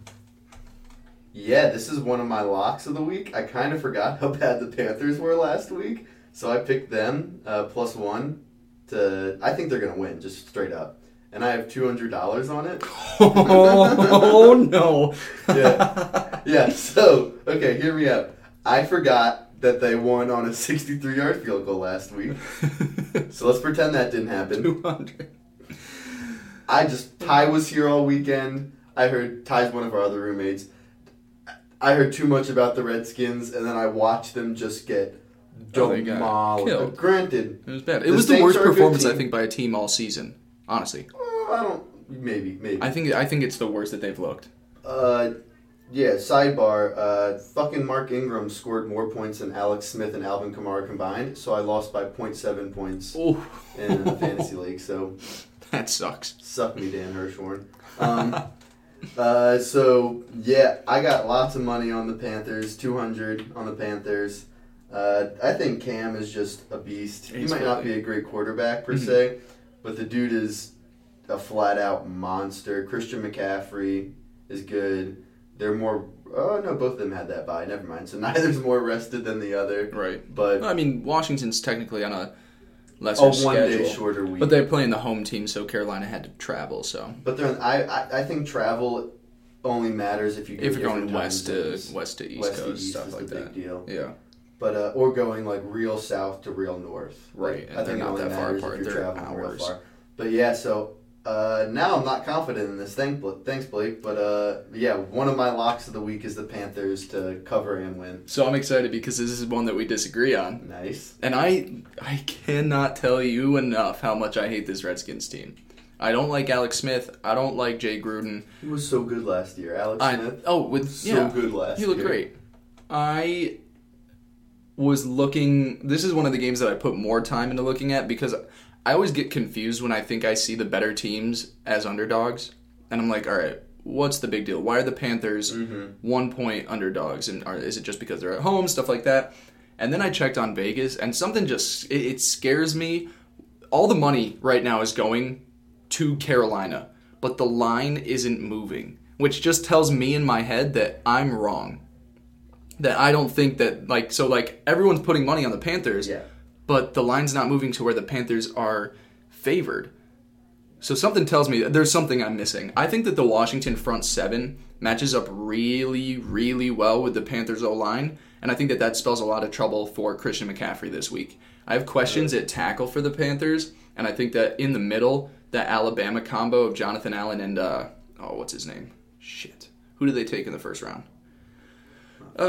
Yeah, this is one of my locks of the week. I kind of forgot how bad the Panthers were last week, so I picked them uh, plus one to. I think they're gonna win, just straight up. And I have two hundred dollars on it.
oh no.
Yeah. Yeah. So okay, hear me out. I forgot that they won on a sixty-three yard field goal last week. So let's pretend that didn't happen.
200.
I just Ty was here all weekend. I heard Ty's one of our other roommates. I heard too much about the Redskins, and then I watched them just get
Oh, they got
demolished.
killed.
Granted,
It was bad. It
The
was the
Saints
worst
are a good
performance I
team.
think by a team all season. Honestly,
uh, I don't. Maybe, maybe.
I think I think it's the worst that they've looked.
Uh, yeah. Sidebar. Uh, fucking Mark Ingram scored more points than Alex Smith and Alvin Kamara combined, so I lost by 0.7 points
Oh,
in the fantasy league. So
that sucks.
Suck me, Dan Hirschhorn. Um, uh, so yeah, I got lots of money on the Panthers. Two hundred on the Panthers. Uh, I think Cam is just a beast. He
He's
might not be a great quarterback per
Mhm.
se, but the dude is a flat out monster. Christian McCaffrey is good. They're more. Oh no, both of them had that bye. Never mind. So neither's more rested than the other.
Right.
But
I mean, Washington's technically on a lesser
a one
schedule,
day shorter week.
but they're playing the home team, so Carolina had to travel. So
But they're, I, I I think travel only matters if you
if you're going west to west to east
west to
coast
east
stuff like that.
big deal.
Yeah.
But uh, or going like real south to real north.
Right,
Like,
and
I
they're
think it
not
only
that far
matters
apart.
If you're
They're
traveling real far. But yeah, so uh, now I'm not confident in this. Thank, thanks, Blake. But uh, yeah, one of my locks of the week is the Panthers to cover and win.
So I'm excited because this is one that we disagree on,
Nice.
and I I cannot tell you enough how much I hate this Redskins team. I don't like Alex Smith. I don't like Jay Gruden.
He was so good last year, Alex
I
Smith.
oh with
So
yeah,
good last
he looked
year.
great. I was looking. This is one of the games that I put more time into looking at because I always get confused when I think I see the better teams as underdogs, and I'm like, all right, what's the big deal? Why are the Panthers
Mm-hmm.
one point underdogs, and are, is it just because they're at home, stuff like that? And then I checked on Vegas, and something just it, it scares me. All the money right now is going to Carolina, but the line isn't moving, which just tells me in my head that I'm wrong. That I don't think that like so like everyone's putting money on the Panthers,
Yeah.
But the line's not moving to where the Panthers are favored. So something tells me that there's something I'm missing. I think that the Washington front seven matches up really, really well with the Panthers O line, and I think that that spells a lot of trouble for Christian McCaffrey this week. I have questions at tackle for the Panthers, and I think that in the middle, that Alabama combo of Jonathan Allen and uh, oh, what's his name? Shit, who did they take in the first round? Uh,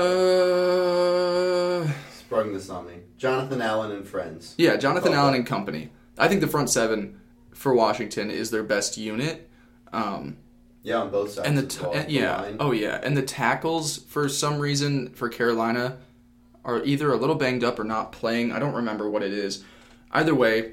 Sprung this on me. Jonathan Allen and friends.
yeah, Jonathan Allen and company. I think the front seven for Washington is their best unit. Um,
Yeah, on both sides.
and the t- and- yeah,
line.
oh yeah, and the tackles for some reason for Carolina are either a little banged up or not playing. I don't remember what it is. Either way,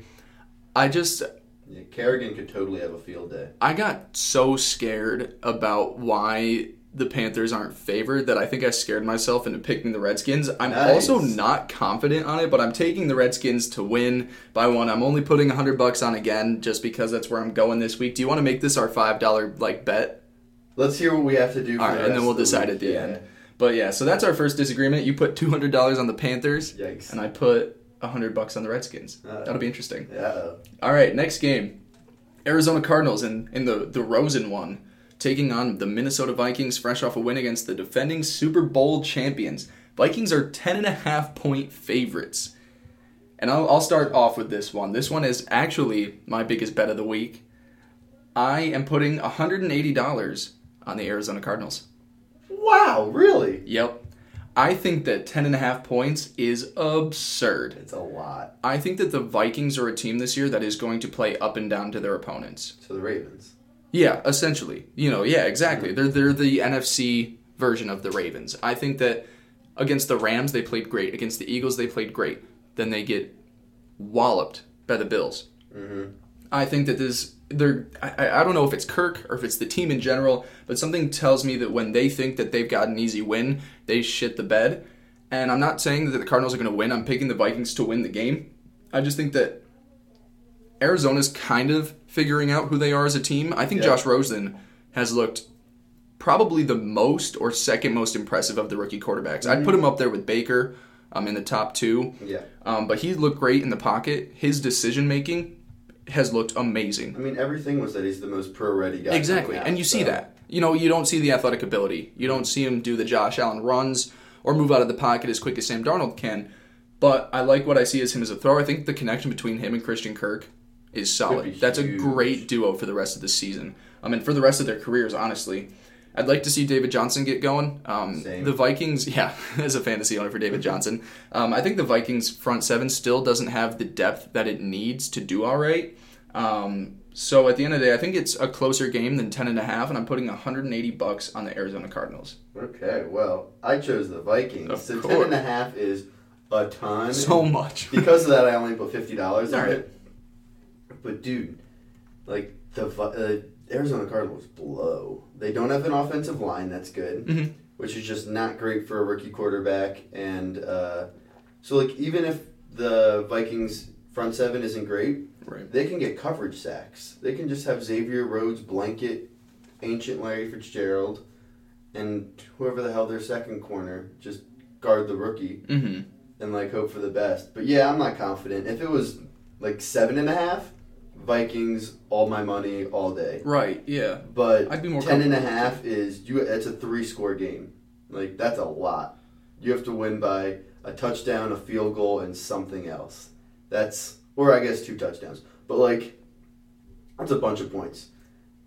I just
Yeah, Kerrigan could totally have a field day.
I got so scared about why the Panthers aren't favored that I think I scared myself into picking the Redskins. I'm
Nice.
also not confident on it, but I'm taking the Redskins to win by one. I'm only putting 100 bucks on again just because that's where I'm going this week. Do you want to make this our $5 like bet?
Let's hear what we have to do. For
All right,
the
and then we'll
of the
decide at the
Yeah.
end. But yeah, so that's our first disagreement. You put $200 on the Panthers
Yikes.
and I put 100 bucks on the Redskins.
Uh,
That'll be interesting.
Yeah.
All right, next game. Arizona Cardinals in, in the, the Rosen one, taking on the Minnesota Vikings, fresh off a win against the defending Super Bowl champions. Vikings are 10.5 point favorites. And I'll, I'll start off with this one. This one is actually my biggest bet of the week. I am putting $180 on the Arizona Cardinals.
Wow, really?
Yep. I think that 10.5 points is absurd.
It's a lot.
I think that the Vikings are a team this year that is going to play up and down to their opponents.
So the Ravens.
Yeah, essentially. You know, yeah, exactly. They're they're the NFC version of the Ravens. I think that against the Rams they played great. Against the Eagles they played great. Then they get walloped by the Bills.
Mm-hmm.
I think that this they're I, I don't know if it's Kirk or if it's the team in general, but something tells me that when they think that they've got an easy win, they shit the bed. And I'm not saying that the Cardinals are going to win. I'm picking the Vikings to win the game. I just think that Arizona's kind of figuring out who they are as a team. I think
Yeah.
Josh Rosen has looked probably the most or second most impressive of the rookie quarterbacks. I'd put him up there with Baker um, in the top two.
Yeah.
Um, but he looked great in the pocket. His decision making has looked amazing.
I mean, everything was that he's the most pro ready guy.
Exactly.
out,
And you see that. You know, you don't see the athletic ability. You don't see him do the Josh Allen runs or move out of the pocket as quick as Sam Darnold can. But I like what I see as him as a thrower. I think the connection between him and Christian Kirk is solid. That's a great duo for the rest of the season. I mean, for the rest of their careers, honestly. I'd like to see David Johnson get going. Um, the Vikings, yeah, as a fantasy owner for David Johnson, um, I think the Vikings front seven still doesn't have the depth that it needs to do all right. Um, so at the end of the day, I think it's a closer game than ten and a half, and I'm putting 180 bucks on the Arizona Cardinals.
Okay, well, I chose the Vikings.
Of
so
course.
ten and a half is a ton.
So much.
because of that, I only put fifty dollars on it. But dude, like the uh, Arizona Cardinals blow. They don't have an offensive line that's good,
Mhm.
which is just not great for a rookie quarterback. And uh, so, like, even if the Vikings front seven isn't great,
Right.
they can get coverage sacks. They can just have Xavier Rhodes blanket ancient Larry Fitzgerald and whoever the hell their second corner just guard the rookie
Mm-hmm.
and like hope for the best. But yeah, I'm not confident. If it was like seven and a half, Vikings all my money all day.
Right. Yeah.
But
I'd be more
ten and a half is you. It's a three score game. Like that's a lot. You have to win by a touchdown, a field goal, and something else. That's or I guess two touchdowns. But like that's a bunch of points.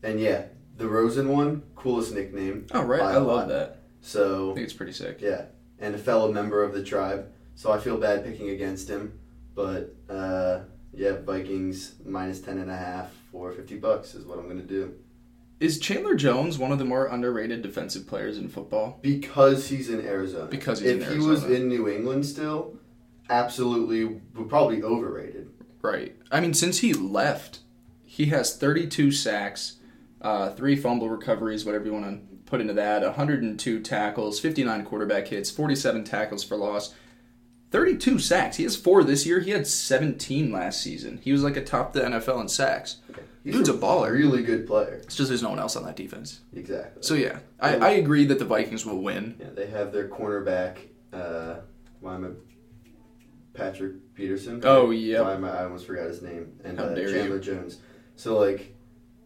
And yeah, the Rosen one, coolest nickname.
Oh, right. I love
lot.
that.
So
I think it's pretty sick.
yeah, and a fellow member of the tribe. So I feel bad picking against him, but uh, yeah, Vikings minus ten and a half for fifty bucks is what I'm gonna do
Is Chandler Jones one of the more underrated defensive players in football?
because he's in Arizona.
Because he's
if
in Arizona.
If he was in New England still, absolutely would probably overrated.
Right. I mean, since he left, he has 32 sacks, uh, three fumble recoveries, whatever you want to put into that, 102 tackles, 59 quarterback hits, 47 tackles for loss, 32 sacks. He has four this year. He had 17 last season. He was like a top the NFL in sacks.
He's
Dude's a baller.
really good player.
It's just there's no one else on that defense.
Exactly.
So yeah, I, I agree that the Vikings will win.
yeah, they have their cornerback. Uh, why am I? Patrick Peterson.
Oh, yeah.
Why am I? I almost forgot his name. And
How
uh,
dare
Chandler Jones. So like,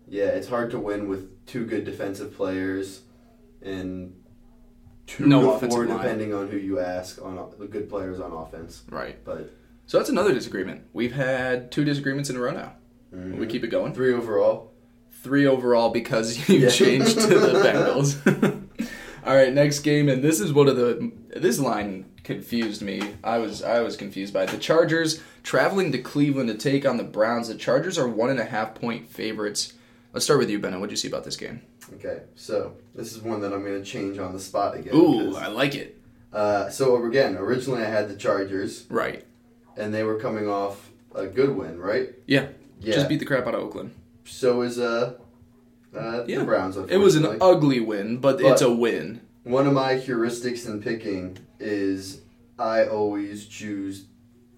yeah, it's hard to win with two good defensive players and two
No
to four,
line.
depending on who you ask on the good players on offense.
Right.
But
So that's another disagreement. We've had two disagreements in a row now.
mhm.
We keep it going.
three overall.
three overall because you
Yeah.
changed to the Bengals. All right, next game, and this is one of the this line confused me. I was I was confused by it. The Chargers traveling to Cleveland to take on the Browns. The Chargers are one and a half point favorites. Let's start with you, Bennett. What would you see about this game?
Okay, so this is one that I'm going to change on the spot again.
Ooh, I like it.
Uh, so again, originally I had the Chargers,
Right.
and they were coming off a good win, right?
Yeah.
Yeah.
Just beat the crap out of Oakland.
so is uh, uh
Yeah.
the Browns.
It was an ugly win, but,
But-
it's a win.
One of my heuristics in picking is I always choose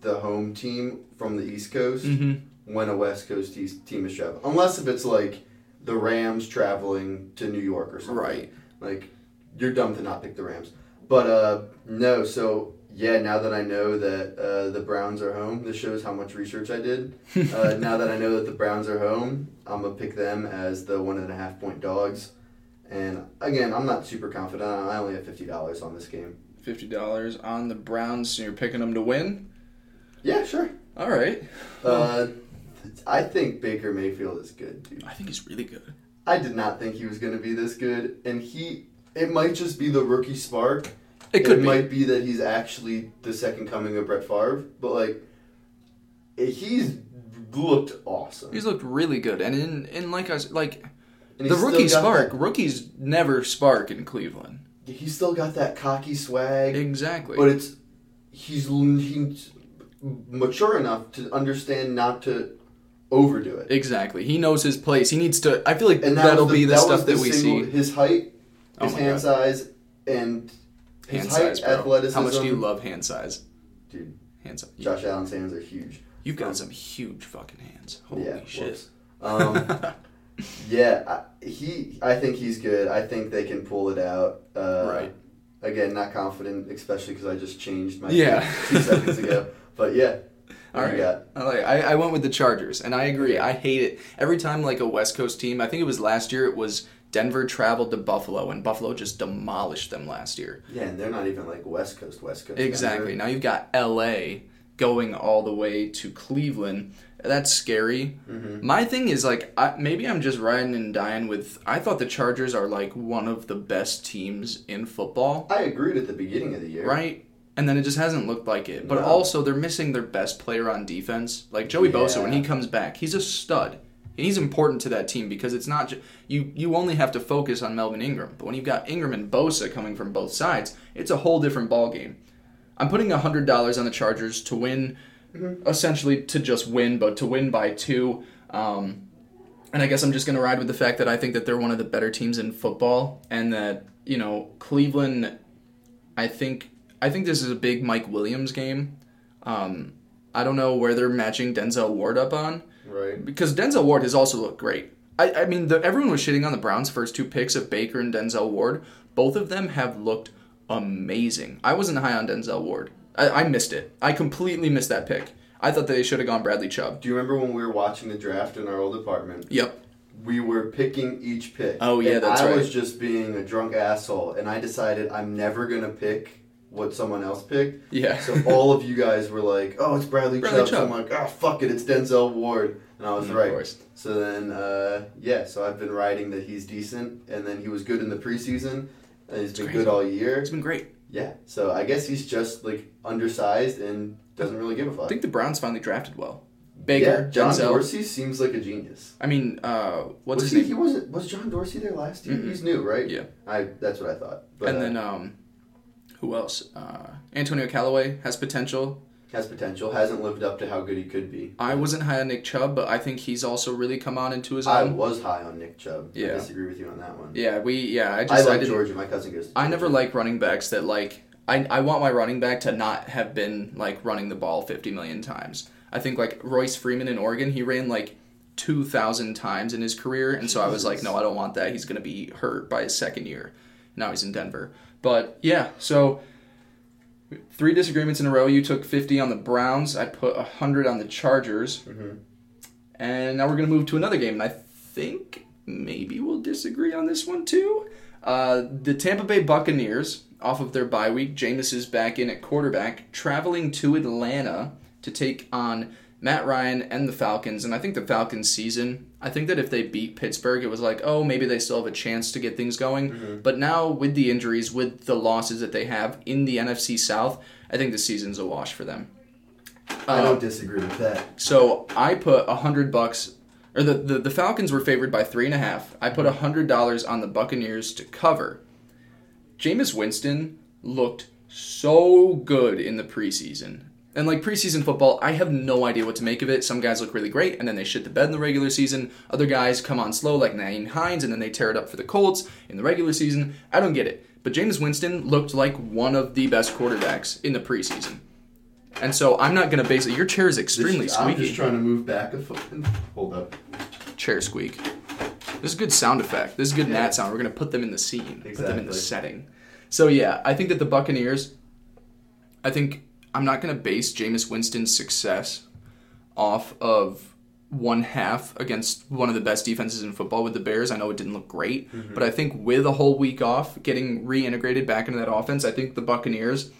the home team from the East Coast
Mm-hmm.
When a West Coast te- team is traveling. Unless if it's like the Rams traveling to New York or something.
Right.
Like you're dumb to not pick the Rams. But uh no, so yeah, now that I know that uh, the Browns are home, this shows how much research I did. Uh, now that I know that the Browns are home, I'm gonna pick them as the one and a half point dogs. And again, I'm not super confident. I only have fifty dollars on this game.
Fifty dollars on the Browns. So you're picking them to win.
Yeah, sure.
All right.
Uh, I think Baker Mayfield is good, dude.
I think he's really good.
I did not think he was gonna be this good, and he. It might just be the rookie spark.
It could be.
might be that he's actually the second coming of Brett Favre, but like, eh, he's looked awesome.
He's looked really good, and in in like I was like the rookie spark.
that-
Rookies never spark in Cleveland.
he's still got that cocky swag,
Exactly.
but it's he's he's mature enough to understand not to overdo it.
exactly. He knows his place. He needs to. I feel like
And that
that'll
the,
be the
that
stuff
the
that we
single-
see.
His height,
Oh
his hand
God.
size, and his
Hand
height,
size, bro.
athleticism.
How much do you love hand size?
Dude,
Hand size.
Josh Allen's hands are huge.
You've got some huge fucking hands. Holy
yeah,
shit.
Um, Yeah, I, he. I think he's good. I think they can pull it out. Uh,
Right.
Again, not confident, especially because I just changed my
Yeah.
two seconds ago. But yeah.
All right.
got?
I, like, I, I went with the Chargers, and I agree. I hate it. Every time, like, a West Coast team, I think it was last year, it was Denver traveled to Buffalo, and Buffalo just demolished them last year.
Yeah, and they're not even like West Coast, West Coast.
Exactly.
Denver.
Now you've got LA going all the way to Cleveland. That's scary.
Mhm.
My thing is like I, maybe I'm just riding and dying with. I thought the Chargers are like one of the best teams in football,
I agreed at the beginning of the year.
right? And then it just hasn't looked like it. But
No.
also they're missing their best player on defense. Like Joey Bosa when he comes back, he's a stud. And he's important to that team because it's not ju- you. You only have to focus on Melvin Ingram, but when you've got Ingram and Bosa coming from both sides, it's a whole different ball game. I'm putting hundred dollars on the Chargers to win, essentially to just win, but to win by two. Um, and I guess I'm just going to ride with the fact that I think that they're one of the better teams in football, and that you know Cleveland. I think I think this is a big Mike Williams game. Um, I don't know where they're matching Denzel Ward up on
Right.
because Denzel Ward has also looked great. I, I mean, the, everyone was shitting on the Browns' first two picks of Baker and Denzel Ward. Both of them have looked amazing. I wasn't high on Denzel Ward. I, I missed it. I completely missed that pick. I thought that they should have gone Bradley Chubb.
Do you remember when we were watching the draft in our old apartment?
Yep.
We were picking each pick.
Oh, yeah,
and
that's
I
right.
was just being a drunk asshole, and I decided I'm never gonna pick what someone else picked.
Yeah.
So all of you guys were like, "Oh, it's Bradley,
Bradley
Chubb." So I'm like, "Ah, fuck it, it's Denzel Ward," and I was
Of
right.
course.
So then, uh, yeah, so I've been writing that he's decent, and then he was good in the preseason, and he's been
crazy.
good all year.
It's been great.
Yeah, so I guess he's just like undersized and doesn't really give a fuck.
I think the Browns finally drafted well. Baker,
yeah, John
Denzel.
Dorsey seems like a genius.
I mean, uh, what's
was
his
he? He wasn't. Was John Dorsey there last year?
Mm-mm.
He's new, right?
Yeah.
I. That's what I thought. But,
and
uh,
then um, who else? Uh, Antonio Callaway has potential.
has potential. Hasn't lived up to how good he could be.
I wasn't high on Nick Chubb, but I think he's also really come on into his
I was high on Nick Chubb. I
Yeah.
disagree with you on that one.
Yeah, we yeah. I
I,
just I,
like
didn't.
Georgia. My cousin goes. To
I never like running backs that like. I, I want my running back to not have been like running the ball 50 million times. I think like Royce Freeman in Oregon, he ran like 2,000 times in his career, and so I was like, no, I don't want that. He's gonna be hurt by his second year. Now he's in Denver, but yeah. So three disagreements in a row. You took 50 on the Browns. I put 100 on the Chargers.
Mhm.
And now we're going to move to another game, and I think maybe we'll disagree on this one too. Uh, the Tampa Bay Buccaneers, off of their bye week, Jameis is back in at quarterback, traveling to Atlanta to take on Matt Ryan and the Falcons. And I think the Falcons season, I think that if they beat Pittsburgh, it was like, oh, maybe they still have a chance to get things going. But now, with the injuries, with the losses that they have in the NFC South, I think the season's a wash for them.
I
Um,
don't disagree with that.
so I put a hundred bucks, or the, the the Falcons were favored by three and a half. I put a hundred dollars on the Buccaneers to cover. Jameis Winston looked so good in the preseason. And like preseason football, I have no idea what to make of it. Some guys look really great, and then they shit the bed in the regular season. Other guys come on slow, like Nyheim Hines, and then they tear it up for the Colts in the regular season. I don't get it. But Jameis Winston looked like one of the best quarterbacks in the preseason. And so I'm not going to base it. Your chair is extremely
This- I'm just trying to move back a foot. Hold up.
chair squeak. This is a good sound effect. This is good
Yeah.
nat sound. We're gonna put them in the scene, exactly. put them in the setting. So yeah, I think that the Buccaneers. I think I'm not gonna base Jameis Winston's success off of one half against one of the best defenses in football with the Bears. I know it didn't look great, mm-hmm. but I think with a whole week off, getting reintegrated back into that offense, I think the Buccaneers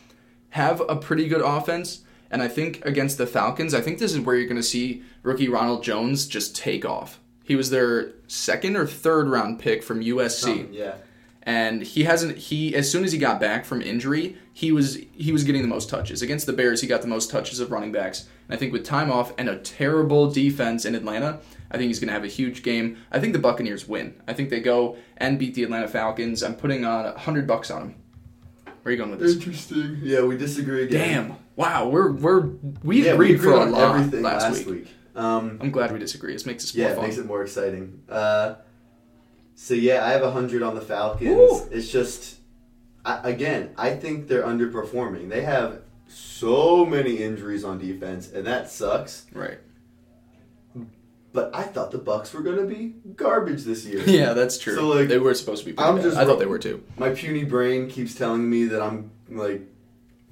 have a pretty good offense. And I think against the Falcons, I think this is where you're going to see rookie Ronald Jones just take off. He was their second or third round pick from USC, oh,
Yeah.
And he hasn't. He as soon as he got back from injury, he was he was getting the most touches against the Bears. He got the most touches of running backs. And I think with time off and a terrible defense in Atlanta, I think he's going to have a huge game. I think the Buccaneers win. I think they go and beat the Atlanta Falcons. I'm putting on hundred bucks on them. Where are you going with this?
Interesting. Yeah, we disagree again.
Damn! Wow, we're we're we
Yeah,
agreed
we
for
agreed
a lot
everything
last,
last,
week.
week. Um,
I'm glad we disagree. This makes this
yeah,
more
it
fun.
makes it more exciting. Uh, so yeah, I have a hundred on the Falcons.
Woo!
It's just, I, again, I think they're underperforming. They have so many injuries on defense, and that sucks.
Right.
but I thought the Bucks were gonna be garbage this year.
Yeah, that's true.
So, like,
they were supposed to be.
I'm
bad.
just
I thought they were too.
My puny brain keeps telling me that I'm like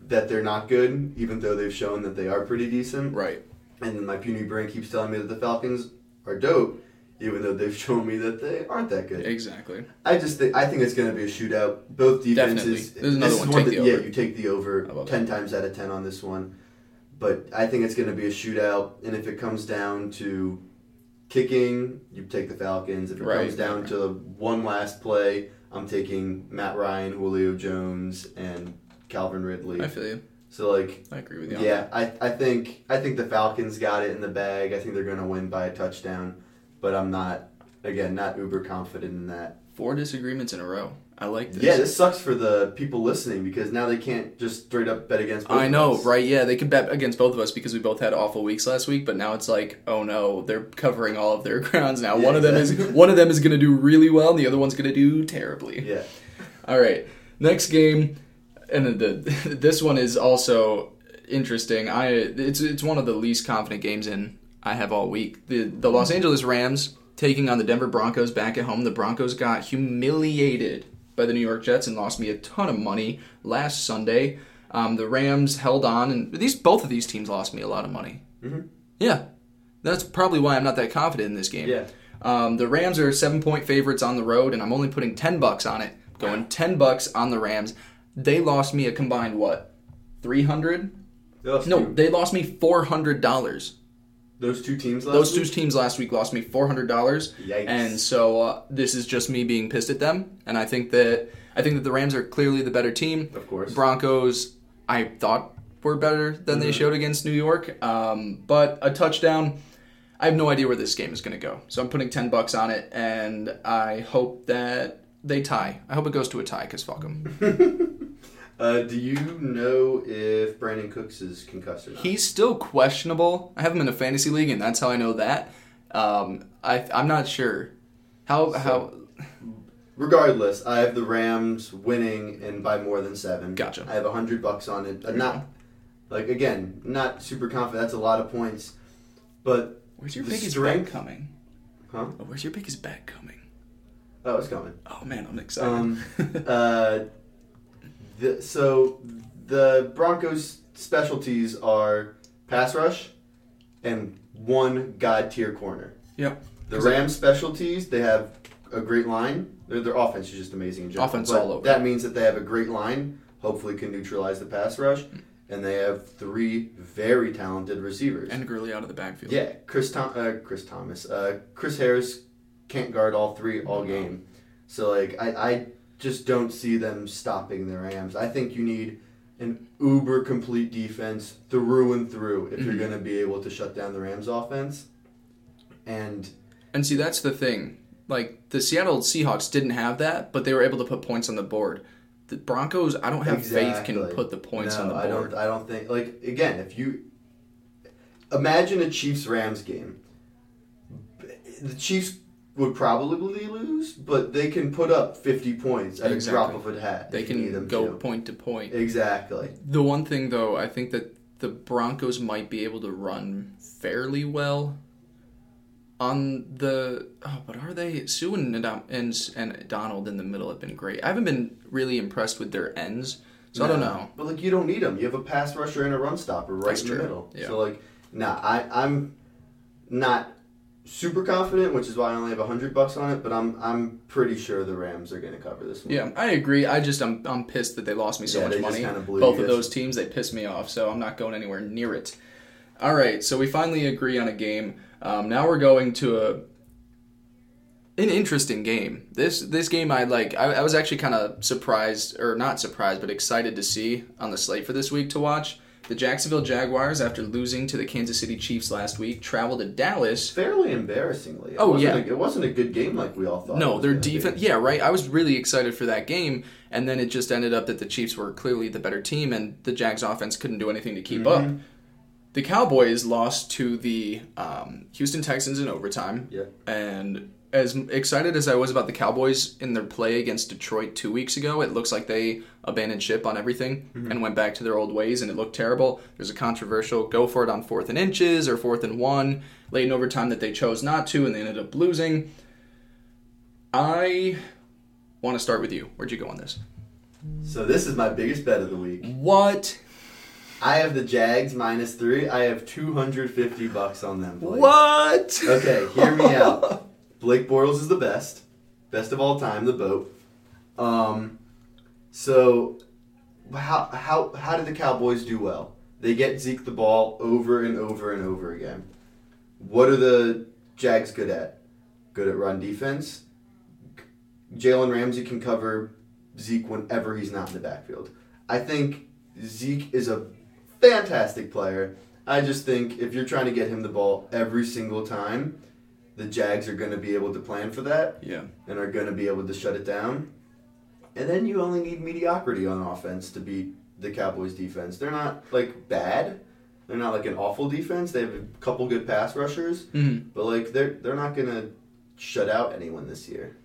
that they're not good, even though they've shown that they are pretty decent.
Right.
And my puny brain keeps telling me that the Falcons are dope, even though they've shown me that they aren't that good.
Exactly.
I just think I think it's going to be a shootout. Both defenses.
Definitely. There's another one. Take
that- Yeah, you take the over ten times out of ten on this one. But I think it's going to be a shootout, and if it comes down to kicking, you take the Falcons. If it
Right,
comes down
right.
to one last play, I'm taking Matt Ryan, Julio Jones, and Calvin Ridley.
I feel you.
So like,
I agree with you. on
yeah, I, I think I think the Falcons got it in the bag. I think they're going to win by a touchdown, but I'm not again not uber confident in that.
Four disagreements in a row. I like this.
Yeah, this sucks for the people listening because now they can't just straight up bet against. Both
I know, right? Yeah, they could bet against both of us because we both had awful weeks last week. But now it's like, oh no, they're covering all of their grounds now.
Yeah,
one of them is one of them is going to do really well, and the other one's going to do terribly.
Yeah,
All right, next game, and the this one is also interesting. I it's it's one of the least confident games in I have all week. The the Los Angeles Rams taking on the Denver Broncos back at home. The Broncos got humiliated by the New York Jets and lost me a ton of money last Sunday. Um, the Rams held on, and these both of these teams lost me a lot of money.
Mhm.
Yeah, that's probably why I'm not that confident in this game.
yeah.
Um, the Rams are seven point favorites on the road, and I'm only putting ten bucks on it. Going ten bucks on the Rams. They lost me a combined what? Three hundred? No,
two-
they lost me four hundred dollars.
Those two teams. Last
Those two
week?
teams last week lost me four hundred dollars,
Yikes.
and so uh, this is just me being pissed at them. And I think that I think that the Rams are clearly the better team.
Of course.
Broncos, I thought were better than they
Mhm.
showed against New York, um, but a touchdown. I have no idea where this game is going to go, so I'm putting ten bucks on it, and I hope that they tie. I hope it goes to a tie because fuck them.
uh, do you know if Brandin Cooks is concussed or not?
He's still questionable. I have him in a fantasy league, and that's how I know that. Um, I I'm not sure how how.
Regardless, I have the Rams winning and by more than seven.
Gotcha.
I have a hundred bucks on it. Uh, not like again, not super confident. That's a lot of points, but
Where's your biggest
strength-
bet coming?
Huh?
Oh, where's your biggest bet coming?
oh, it's coming.
Oh man, I'm excited.
Um, uh, the, so the Broncos' specialties are pass rush and one god tier corner.
Yep.
The Rams' specialties, they have a great line. Their, their offense is just amazing in general.
Offense all over.
That means that they have a great line. Hopefully, can neutralize the pass rush, and they have three very talented receivers.
and Gurley out of the backfield.
Yeah, Chris Tom- uh, Chris Thomas, uh, Chris Harris can't guard all three all game. So like I, I just don't see them stopping the Rams. I think you need an uber complete defense through and through if you're
Mhm.
going to be able to shut down the Rams offense. And
And see, that's the thing. Like the Seattle Seahawks didn't have that, but they were able to put points on the board. The Broncos, I don't have faith can put the points
no,
on the board.
I don't. I don't think like again if you imagine a Chiefs Rams game, the Chiefs would probably lose, but they can put up fifty points at
Exactly.
a drop of a hat.
They
if you need
can go
to.
point to point.
Exactly.
The one thing, though, I think that the Broncos might be able to run fairly well on the. Oh, but are they? Suh and, and, and Donald in the middle have been great. I haven't been really impressed with their ends, so I don't
No.
know.
But like you don't need them. You have a pass rusher and a run stopper right
That's
in
true.
the middle.
Yeah.
So like, nah, I I'm not super confident, which is why I only have hundred bucks on it. But I'm I'm pretty sure the Rams are going to cover this one.
Yeah, I agree. I just I'm I'm pissed that they lost me so
Yeah,
much money. Both of those teams they pissed me off, so I'm not going anywhere near it. All right, so we finally agree on a game. Um, now we're going to a an interesting game. This this game I like. I, I was actually kind of surprised, or not surprised, but excited to see on the slate for this week to watch. The Jacksonville Jaguars, after losing to the Kansas City Chiefs last week, travel to Dallas
fairly embarrassingly. It
Oh, yeah.
A, it wasn't a good game like we all thought.
No, their defense. Yeah, right. I was really excited for that game, and then it just ended up that the Chiefs were clearly the better team, and the Jags' offense couldn't do anything to keep up.
Mhm.
The Cowboys lost to the um, Houston Texans in overtime,
Yeah.
and as excited as I was about the Cowboys in their play against Detroit two weeks ago, it looks like they abandoned ship on everything mm-hmm. and went back to their old ways, and it looked terrible. There's a controversial go for it on fourth and inches or fourth and one late in overtime that they chose not to, and they ended up losing. I want to start with you. Where'd you go on this?
So this is my biggest bet of the week.
What?
I have the Jags minus three. I have 250 bucks on them. Blake.
What?
Okay, hear me out. Blake Bortles is the best, best of all time. The boat. Um, so how how how did the Cowboys do well? They get Zeke the ball over and over and over again. What are the Jags good at? Good at run defense. Jalen Ramsey can cover Zeke whenever he's not in the backfield. I think Zeke is a fantastic player. I just think if you're trying to get him the ball every single time, the Jags are going to be able to plan for that
Yeah.
and are going to be able to shut it down. And then you only need mediocrity on offense to beat the Cowboys defense. They're not like bad. They're not like an awful defense. They have a couple good pass rushers,
Mhm.
but like they're they're not going to shut out anyone this year.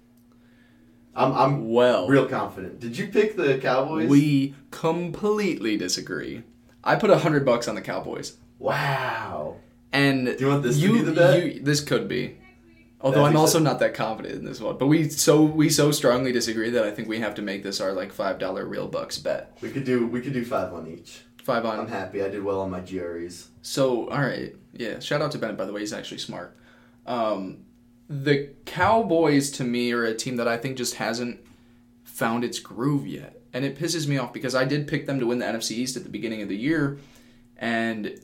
I'm I'm
Well,
real confident. Did you pick the Cowboys?
we completely disagree. I put a hundred bucks on the Cowboys.
wow.
And
Do you want this to be the bet?
You, this could be. Although I'm also
so-
not that confident in this one. But we so we so strongly disagree that I think we have to make this our like five dollar real bucks bet.
We could do we could do five on each.
Five on.
I'm happy. I did well on my GREs.
So all right, yeah. Shout out to Bennett by the way. He's actually smart. Um, the Cowboys to me are a team that I think just hasn't found its groove yet, and it pisses me off because I did pick them to win the NFC East at the beginning of the year, and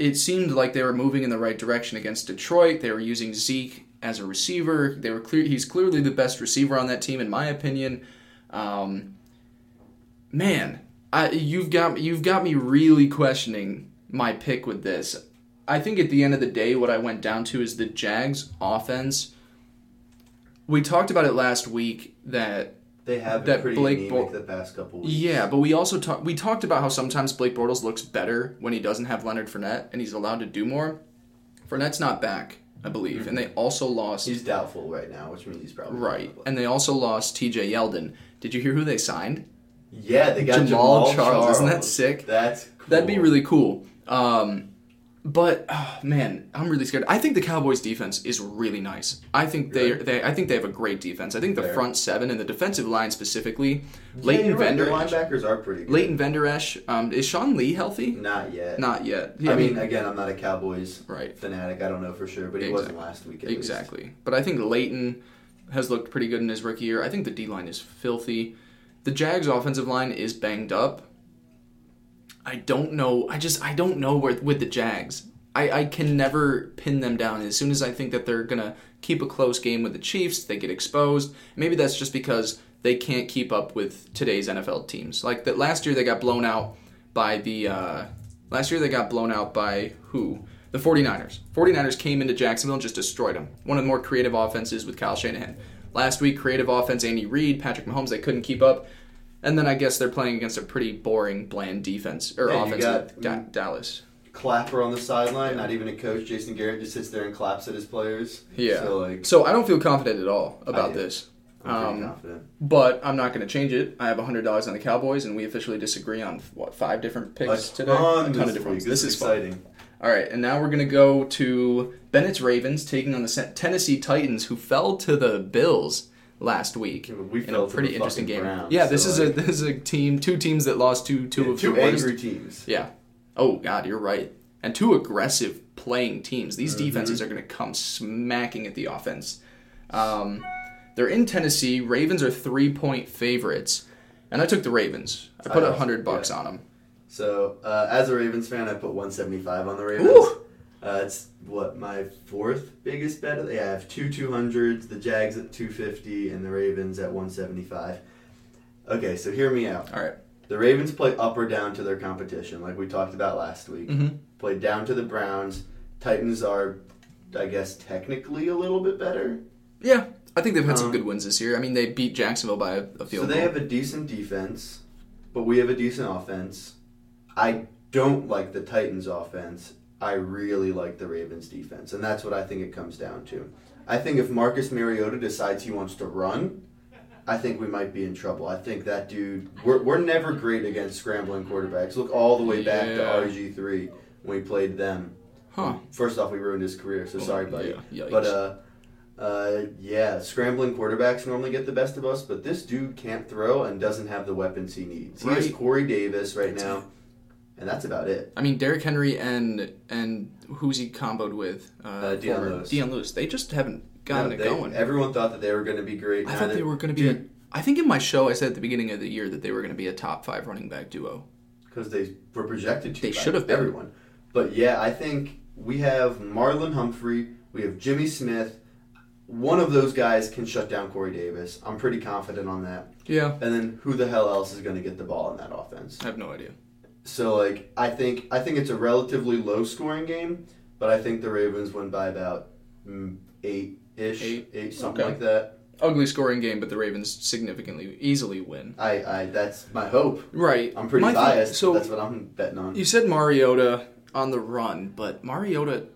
it seemed like they were moving in the right direction against Detroit. They were using Zeke as a receiver. They were clear. He's clearly the best receiver on that team, in my opinion. Um, man, I, you've got you've got me really questioning my pick with this. I think at the end of the day, what I went down to is the Jags offense. We talked about it last week that
They have
That
pretty
Blake Bor-
the past couple weeks.
yeah, but we also talked we talked about how sometimes Blake Bortles looks better when he doesn't have Leonard Fournette and he's allowed to do more. Fournette's not back, I believe, and they also lost
He's doubtful right now, which means he's probably
right,
gonna
and they also lost T.J. Yeldon. Did you hear who they signed?
Yeah, they got
Jamaal
Jamaal,
Charles. Isn't that sick?
That's cool.
that'd be really cool. Um, but oh, man, I'm really scared. I think the Cowboys' defense is really nice. I think they,
Really?
they I think they have a great defense. I think the
Fair.
front seven and the defensive line specifically.
Yeah,
Leighton
right,
Vander
their linebackers are pretty good.
Leighton Vander Esch. Um, is Sean Lee healthy?
Not yet.
Not yet.
I mean, again, I'm not a Cowboys
right.
fanatic. I don't know for sure, but he wasn't last week. At least.
Exactly. But I think Leighton has looked pretty good in his rookie year. I think the D line is filthy. The Jags' offensive line is banged up. I don't know. I just I don't know where with the Jags. I, I can never pin them down. As soon as I think that they're gonna keep a close game with the Chiefs, they get exposed. Maybe that's just because they can't keep up with today's NFL teams. Like that last year they got blown out by the uh, last year they got blown out by who? The 49ers. 49ers came into Jacksonville and just destroyed them. One of the more creative offenses with Kyle Shanahan. Last week, creative offense, Andy Reid, Patrick Mahomes, they couldn't keep up. And then I guess they're playing against a pretty boring, bland defense or
Yeah,
offense
got-
Da- Dallas.
Clapper on the sideline, not even a coach. Jason Garrett just sits there and claps at his players.
Yeah.
So like,
So I don't feel confident at all about this.
I'm
Um,
confident.
But I'm not going to change it. I have $100 on the Cowboys, and we officially disagree on, what, five different picks today? a ton
this
of different ones.
week.
This,
is
is fun.
exciting.
All right, and now we're going to go to Bennett's Ravens taking on the Tennessee Titans, who fell to the Bills last week
We
in a pretty interesting game.
Browns,
yeah, this
so,
is
like-
a this is a team, two teams that lost two two
Yeah,
of
two
the worst.
angry teams.
Yeah. Oh God, you're right. And two aggressive playing teams. These
Mm-hmm.
defenses are going to come smacking at the offense. Um, they're in Tennessee. Ravens are three point favorites, and I took the Ravens. I put
I
a
also-
hundred bucks
yeah.
on them.
So uh, as a Ravens fan, I put 175 on the Ravens.
Woo!
Uh, it's what my fourth biggest bet. Yeah, I have two 200s, the Jags at 250, and the Ravens at 175. Okay, so hear me out.
All right.
The Ravens play up or down to their competition, like we talked about last week.
Mm-hmm.
Play down to the Browns. Titans are, I guess, technically a little bit better.
Yeah, I think they've had some
Um,
good wins this year. I mean, they beat Jacksonville by a, a field
So they
goal.
have a decent defense, but we have a decent offense. I don't like the Titans' offense. I really like the Ravens' defense, and that's what I think it comes down to. I think if Marcus Mariota decides he wants to run, I think we might be in trouble. I think that dude, we're, we're never great against scrambling quarterbacks. Look all the way back
Yeah.
to RG3 when we played them.
Huh.
First off, we ruined his career, so sorry, buddy.
Yeah.
But uh, uh, yeah, scrambling quarterbacks normally get the best of us, but this dude can't throw and doesn't have the weapons he needs. He has Corey Davis right now, and that's about it.
I mean, Derrick Henry and and who's he comboed with?
Uh, Dion
former-
Lewis.
Dion Lewis. They just haven't gotten
No,
it going.
Everyone thought that they were going to be great.
I thought they were going to be. I think in my show I said at the beginning of the year that they were going to be a top five running back duo.
because they were projected to.
They should have been.
everyone. But yeah, I think we have Marlon Humphrey, we have Jimmy Smith. One of those guys can shut down Corey Davis. I'm pretty confident on that.
Yeah,
And then who the hell else is going to get the ball in that offense?
I have no idea.
So like I think I think it's a relatively low scoring game, but I think the Ravens win by about mm, eight ish,
Eight?
eight, something
Okay.
like that.
Ugly scoring game, but the Ravens significantly easily win.
I, I that's my hope.
Right.
I'm pretty
My
biased,
so
so that's what I'm betting on.
You said Mariota on the run, but Mariota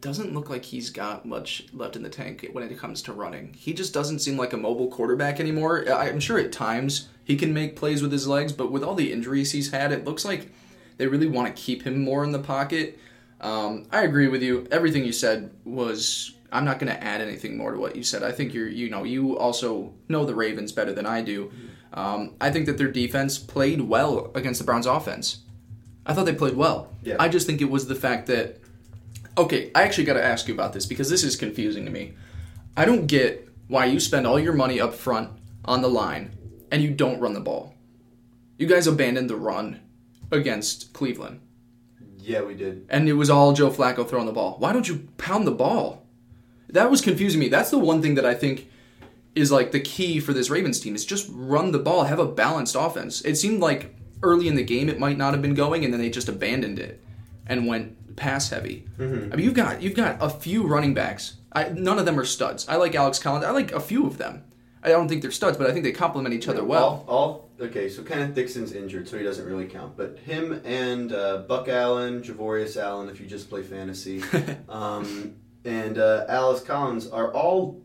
doesn't look like he's got much left in the tank when it comes to running. He just doesn't seem like a mobile quarterback anymore. I'm sure at times he can make plays with his legs, but with all the injuries he's had, it looks like they really want to keep him more in the pocket. Um, I agree with you. Everything you said was. I'm not going to add anything more to what you said. I think you're, you know, you also know the Ravens better than I do. Um, I think that their defense played well against the Browns' offense. I thought they played well.
Yeah.
I just think it was the fact that. Okay, I actually got to ask you about this because this is confusing to me. I don't get why you spend all your money up front on the line and you don't run the ball. You guys abandoned the run against Cleveland,
yeah, we did.
and it was all Joe Flacco throwing the ball. Why don't you pound the ball? That was confusing me. That's the one thing that I think is like the key for this Ravens team is just run the ball, have a balanced offense. It seemed like early in the game it might not have been going, and then they just abandoned it and went pass heavy. I mean, you've got you've got a few running backs. I, none of them are studs. I like Alex Collins. I like a few of them. I don't think they're studs, but I think they complement each other well.
All, all okay. So Kenneth Dixon's injured, so he doesn't really count. But him and uh, Buck Allen, Javorius Allen, if you just play fantasy, um, and uh, Alex Collins are all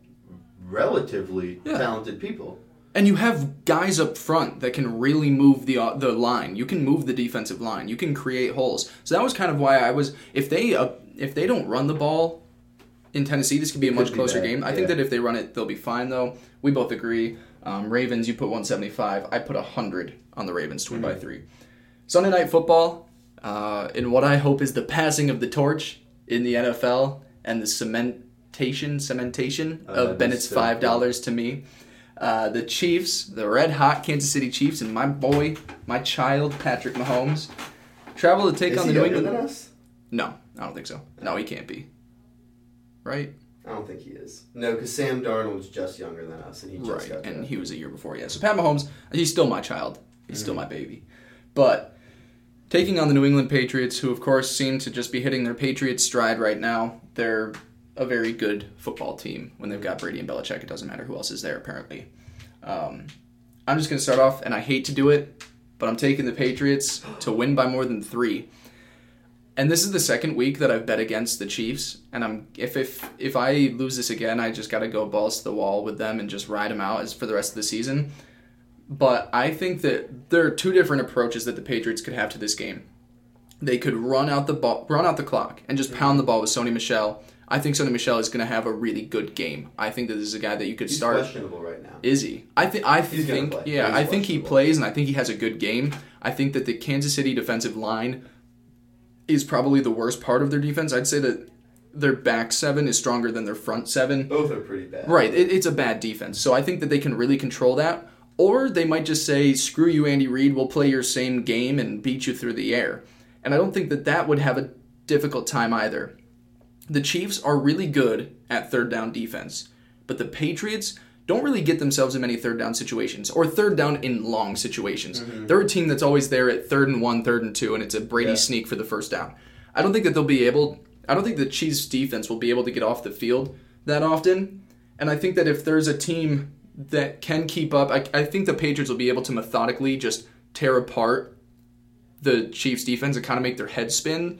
relatively
Yeah.
talented people.
And you have guys up front that can really move the uh, the line. You can move the defensive line. You can create holes. So that was kind of why I was if they uh, if they don't run the ball in Tennessee, this could be a much closer game. I
yeah.
think that if they run it, they'll be fine though. We both agree. Um, Ravens, you put 175. I put 100 on the Ravens to win
Mm-hmm.
by three. Sunday night football, uh, in what I hope is the passing of the torch in the NFL and the cementation cementation
Oh,
of Bennett's
so
five dollars to me. Uh, the Chiefs, the red hot Kansas City Chiefs, and my boy, my child, Patrick Mahomes, travel to take
Is
on the New England.
than us?
No, I don't think so. No, he can't be. Right?
I don't think he is. No, because Sam Darnold's just younger than us, and he just
right.
got
And he was a year before, yeah. So Pat Mahomes, he's still my child. He's still
Mm-hmm.
my baby. But taking on the New England Patriots, who of course seem to just be hitting their Patriots stride right now, they're a very good football team. When they've got Brady and Belichick, it doesn't matter who else is there, apparently. Um, I'm just going to start off, and I hate to do it, but I'm taking the Patriots to win by more than three. And this is the second week that I've bet against the Chiefs, and I'm if if if I lose this again, I just got to go balls to the wall with them and just ride them out as for the rest of the season. But I think that there are two different approaches that the Patriots could have to this game. They could run out the ball, run out the clock, and just pound the ball with Sony Michel. I think Sony Michel is going to have a really good game. I think that this is a guy that you could
He's
start.
questionable right now.
Is he? I think. I
He's
think. Yeah,
He's
I think he plays, and I think he has a good game. I think that the Kansas City defensive line is probably the worst part of their defense. I'd say that their back seven is stronger than their front seven.
Both are pretty bad.
Right, it, it's a bad defense. So I think that they can really control that. Or they might just say, screw you, Andy Reid, we'll play your same game and beat you through the air. And I don't think that that would have a difficult time either. The Chiefs are really good at third down defense, but the Patriots don't really get themselves in many third down situations or third down in long situations. Mm-hmm. They're a team that's always there at third and one, third and two, and it's a Brady
Yeah.
sneak for the first down. I don't think that they'll be able. I don't think the Chiefs defense will be able to get off the field that often. And I think that if there's a team that can keep up, I, I think the Patriots will be able to methodically just tear apart the Chiefs defense and kind of make their head spin.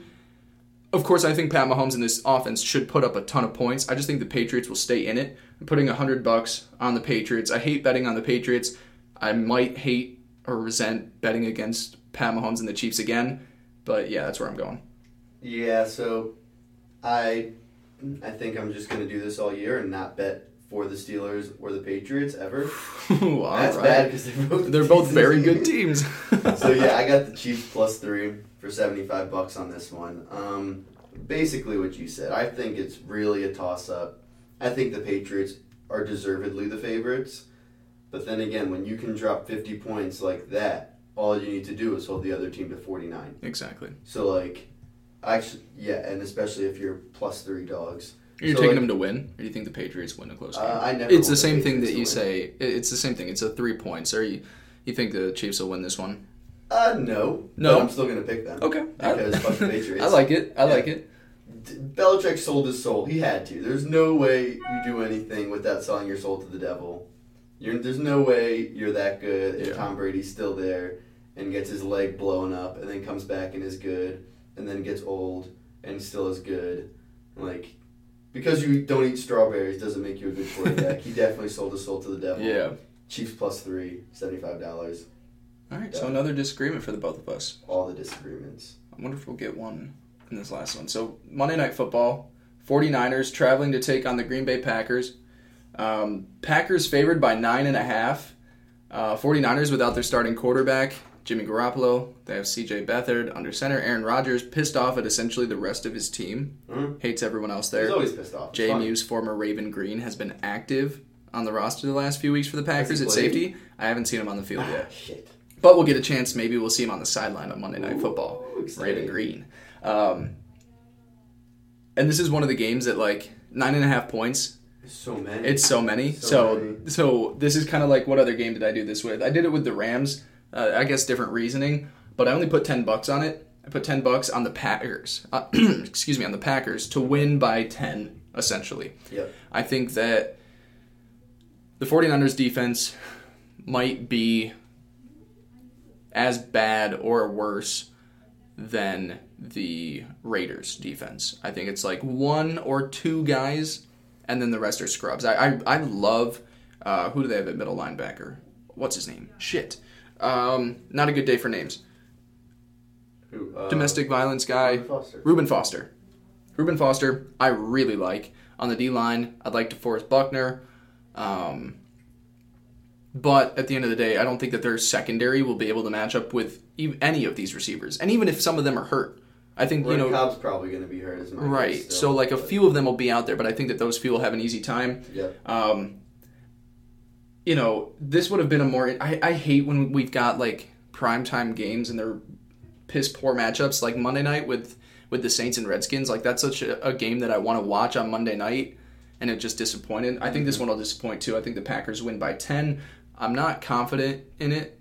Of course, I think Pat Mahomes and this offense should put up a ton of points. I just think the Patriots will stay in it. I'm putting a hundred bucks on the Patriots. I hate betting on the Patriots. I might hate or resent betting against Pat Mahomes and the Chiefs again, but yeah, that's where I'm going.
Yeah, so I I think I'm just gonna do this all year and not bet for the Steelers or the Patriots ever.
Ooh,
That's
right.
bad because they're both
They're both very good
teams. so yeah, I got the Chiefs plus three for seventy five bucks on this one. Um, basically what you said. I think it's really a toss up. I think the Patriots are deservedly the favorites, but then again, when you can drop fifty points like that, all you need to do is hold the other team to forty nine.
exactly.
So like, actually, yeah, and especially if you're plus three dogs.
Are you
So,
taking
like,
them to win, or do you think the Patriots win a close game?
Uh, I never.
it's the same thing that you
win.
say. It's the same thing. It's a three points. Or you, you think the Chiefs will win this one?
Uh, no.
No?
But I'm still gonna pick them.
Okay,
Because fuck the Patriots.
I like it. I
Yeah.
like it.
Belichick sold his soul. He had to. There's no way you do anything without selling your soul to the devil. You're, there's no way you're that good if
Yeah.
Tom Brady's still there and gets his leg blown up and then comes back and is good and then gets old and still is good. Like, because you don't eat strawberries doesn't make you a good quarterback. he definitely sold his soul to the devil.
Yeah.
Chiefs plus three, $75.
All right. So another disagreement for the both of us.
All the disagreements.
I wonder if we'll get one in this last one. So Monday Night Football, 49ers traveling to take on the Green Bay Packers. Um, Packers favored by nine and a half. Uh, 49ers without their starting quarterback, Jimmy Garoppolo. They have CJ Beathard under center. Aaron Rodgers pissed off at essentially the rest of his team.
Mhm.
Hates everyone else there.
He's always pissed off.
Muse, former Raven Greene, has been active on the roster the last few weeks for the Packers at safety. I haven't seen him on the field
Ah,
yet.
shit.
But we'll get a chance. Maybe we'll see him on the sideline on Monday Night Football.
Ooh, exciting.
Raven Greene. Um, and this is one of the games that like nine and a half points.
So many.
It's so many.
So
So
many.
so, this is kind of like what other game did I do this with? I did it with the Rams. Uh, I guess different reasoning, but I only put ten bucks on it. I put ten bucks on the Packers. Uh, excuse me, on the Packers to win by ten essentially.
Yep.
I think that the 49ers defense might be as bad or worse than the Raiders defense. I think it's like one or two guys, and then the rest are scrubs. I I, I love uh, who do they have at middle linebacker? What's his name? Shit. Um, not a good day for names.
Who, uh,
Domestic violence guy.
Reuben Foster.
Reuben Foster. Reuben Foster, I really like. On the D line, I'd like DeForest Buckner. Um, but at the end of the day, I don't think that their secondary will be able to match up with ev- any of these receivers. And even if some of them are hurt, I think, you know,
Cobb's probably going to be hurt as guess
right.
still,
So, like, a few of them will be out there, but I think that those few will have an easy time.
Yep.
Um, you know, this would have been a more. I, I hate when we've got like primetime games and they're piss poor matchups like Monday night with with the Saints and Redskins. Like that's such a, a game that I want to watch on Monday night, and it just disappointed. I think this one will disappoint too. I think the Packers win by ten. I'm not confident in it,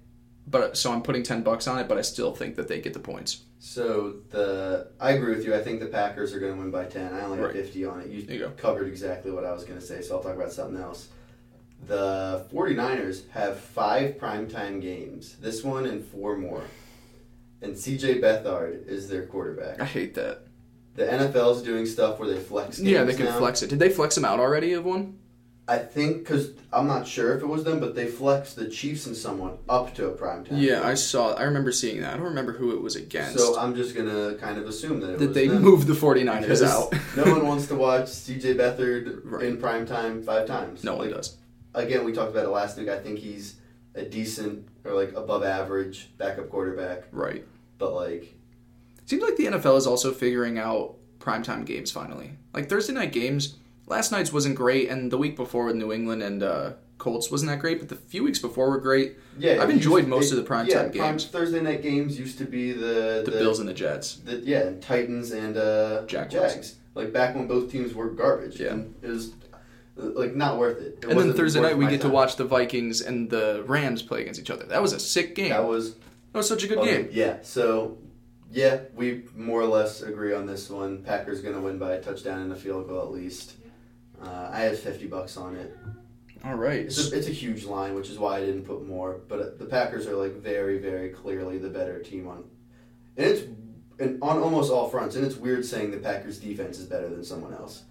but so I'm putting ten bucks on it. But I still think that they get the points.
So the I agree with you. I think the Packers are going to win by ten. I only have
Right.
fifty on it. You,
you
covered exactly what I was going to say. So I'll talk about something else. The 49ers have five primetime games. This one and four more. And CJ Beathard is their quarterback.
I hate that.
The NFL is doing stuff where they flex. Games
Yeah, they can
now.
flex it. Did they flex him out already of one?
I think because I'm not sure if it was them, but they flexed the Chiefs and someone up to a prime
time.
Yeah.
I saw. I remember seeing that. I don't remember who it was against.
So I'm just gonna kind of assume that it
that
was
they
them.
moved the 49ers out.
no one wants to watch CJ Beathard
Right.
in prime time five times.
no one does.
Again, we talked about it last week. I think he's a decent or like above average backup quarterback,
Right.
but like
Seems like the NFL is also figuring out primetime games finally. Like Thursday night games, last night's wasn't great, and the week before with New England and uh, Colts wasn't that great, but the few weeks before were great.
yeah,
I've enjoyed most of the primetime
yeah, prime-
games.
Thursday night games used to be the
The, Bills and the Jets.
the yeah Titans and uh,
Jaguars.
Jags. Like back when both teams were garbage.
Yeah.
And it was like not worth it. It
and then Thursday night we get to watch the Vikings and the Rams play against each other. That was a sick game.
That
That
was
was such a good
okay,
game.
Yeah. So yeah, we more or less agree on this one. Packers gonna win by a touchdown and a field goal at least. Uh, I have fifty bucks on it.
All right.
It's a, it's a huge line, which is why I didn't put more. But uh, the Packers are like very, very clearly the better team on, and it's and on almost all fronts. And it's weird saying the Packers defense is better than someone else.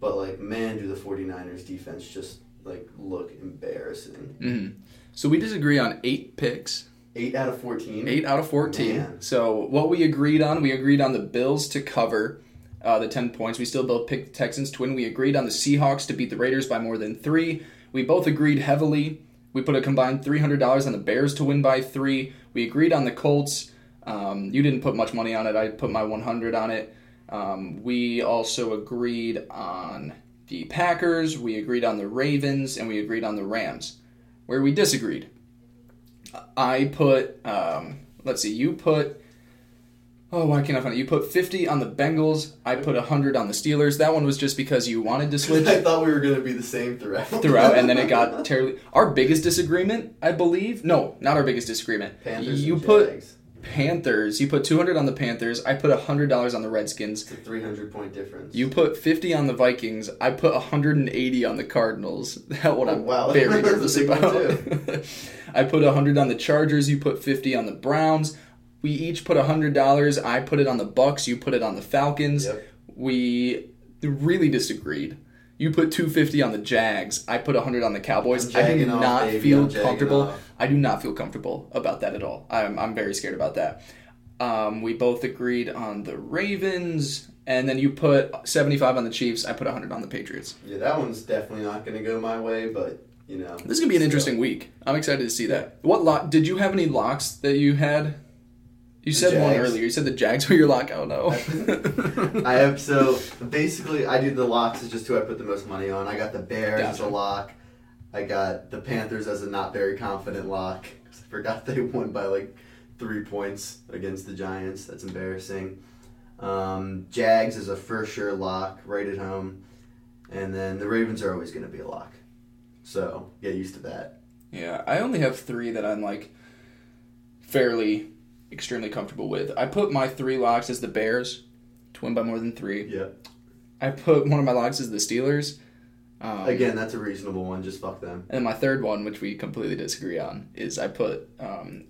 But like man, do the 49ers defense just like look embarrassing.
hmm So we disagree on eight picks.
8 out of 14.
Eight out of 14.
Man.
So what we agreed on, we agreed on the Bills to cover uh, the 10 points. We still both picked the Texans to win. We agreed on the Seahawks to beat the Raiders by more than three. We both agreed heavily. We put a combined $300 on the Bears to win by three. We agreed on the Colts. Um, you didn't put much money on it. I put my 100 on it. Um, we also agreed on the Packers. We agreed on the Ravens, and we agreed on the Rams. Where we disagreed, I put. Um, let's see. You put. Oh, why can't I find it? You put 50 on the Bengals. I put 100 on the Steelers. That one was just because you wanted to switch
I thought we were going to be the same throughout.
throughout, and then it got terribly. Our biggest disagreement, I believe. No, not our biggest disagreement.
Panthers
you put
Jags.
Panthers. You put 200 on the Panthers. I put $100 on the Redskins.
It's a 300 point difference.
You put 50 on the Vikings. I put 180 on the Cardinals. That one
Oh,
I'm
wow.
very nervous about. I put 100 on the Chargers. You put 50 on the Browns. We each put $100. I put it on the Bucks. You put it on the Falcons.
Yep.
We really disagreed. You put 250 on the Jags. I put 100 on the Cowboys.
I'm
do
off,
not
baby.
feel comfortable.
off.
I do not feel comfortable about that at all. I'm, I'm very scared about that. Um, we both agreed on the Ravens, and then you put 75 on the Chiefs. I put 100 on the Patriots.
Yeah, that one's definitely not going to go my way, but, you know.
This is gonna be an interesting week. I'm excited to see that. What lock? Did you have any locks that you had? You said one earlier. You said the Jags were your lock. Oh no.
I have so basically I do the locks is just who I put the most money on. I got the Bears as a lock. I got the Panthers as a not very confident lock. I forgot they won by like three points against the Giants. That's embarrassing. Um, Jags is a for sure lock right at home, and then the Ravens are always going to be a lock. So get used to that.
Yeah, I only have three that I'm like fairly extremely comfortable with. I put my three locks as the Bears to win by more than three.
Yeah.
I put one of my locks as the Steelers. Um,
Again, that's a reasonable one. Just fuck them.
And my third one, which we completely disagree on, is I put um,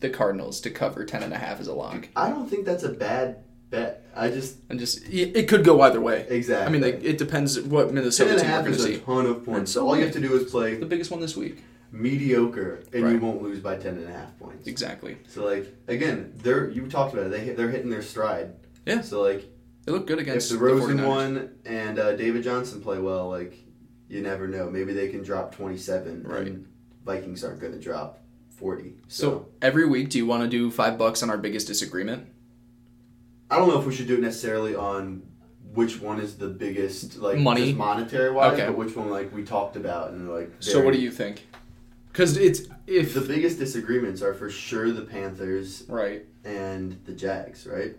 the Cardinals to cover ten and a half as a lock.
I don't think that's a bad bet. I just
And just it could go either way.
exactly.
I mean, like, it depends what
Ten
Minnesota
and a
team we're
half
going to
is a ton of points.
So
all you have to do is play
The biggest one this week.
Mediocre, and
Right.
you won't lose by ten and a half points.
Exactly.
So like again, they're you talked about it. They they're hitting their stride.
Yeah.
So like
They look good
if
against
the Rosen
49ers.
one and uh, David Johnson play well, like you never know. Maybe they can drop twenty seven.
Right.
And Vikings aren't going to drop forty.
So
So,
every week, do you want to do five bucks on our biggest disagreement?
I don't know if we should do it necessarily on which one is the biggest like
Money?
monetary wise,
Okay.
but which one like we talked about and like.
So what do you think? Because it's if
The biggest disagreements are for sure the Panthers
right.
and the Jags, right?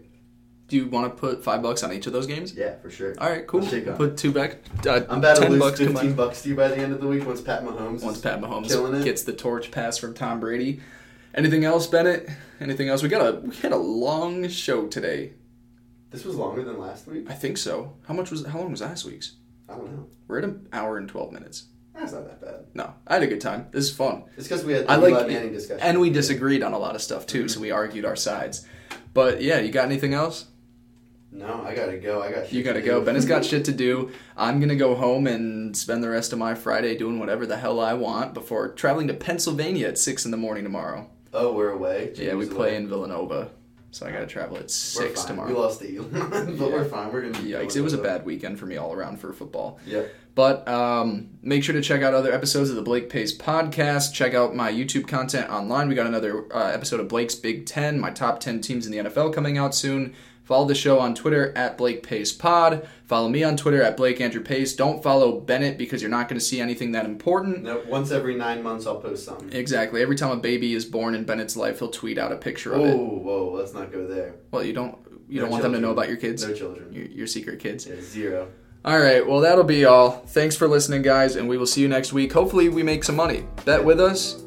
Do you want to put five bucks on each of those games?
Yeah, for sure.
All right, cool. Put two back. Uh,
I'm about to lose
bucks
15 bucks to you by the end of the week once Pat Mahomes
Once Pat Mahomes gets the torch pass from Tom Brady. Anything else, Bennett? Anything else? We got a we had a long show today.
This was longer than last week.
I think so. How much was how long was last week's?
I don't know.
We're at an hour and twelve minutes.
That's not that bad.
No, I had a good time. This is fun.
It's because we had the
I like
Manning discussion.
and we disagreed on a lot of stuff too, so mm-hmm. we argued our sides. But yeah, you got anything else?
No, I gotta go. I got. Shit
You gotta
to
go.
do.
Bennett's got shit to do. I'm gonna go home and spend the rest of my Friday doing whatever the hell I want before traveling to Pennsylvania at six in the morning tomorrow.
Oh, we're away.
Yeah, we play
away.
in Villanova, so I gotta travel at six tomorrow.
We lost to Elon, but
Yeah.
we're fine. We're gonna. be
Yikes! It was a bad weekend for me all around for football.
Yeah.
But um, make sure to check out other episodes of the Blake Pace podcast. Check out my YouTube content online. We got another uh, episode of Blake's Big Ten, my top 10 teams in the NFL coming out soon. Follow the show on Twitter at Blake Pace Pod. Follow me on Twitter at Blake Andrew Pace. Don't follow Bennett because you're not going to see anything that important.
No, once every nine months, I'll post something.
Exactly. Every time a baby is born in Bennett's life, he'll tweet out a picture of it.
Oh, whoa! Let's not go there.
Well, you don't you
No
don't want them to know about your kids,
No children.
your, your secret kids.
Yeah, zero.
All right, well, that'll be all. Thanks for listening, guys, and we will see you next week. Hopefully, we make some money. Bet with us,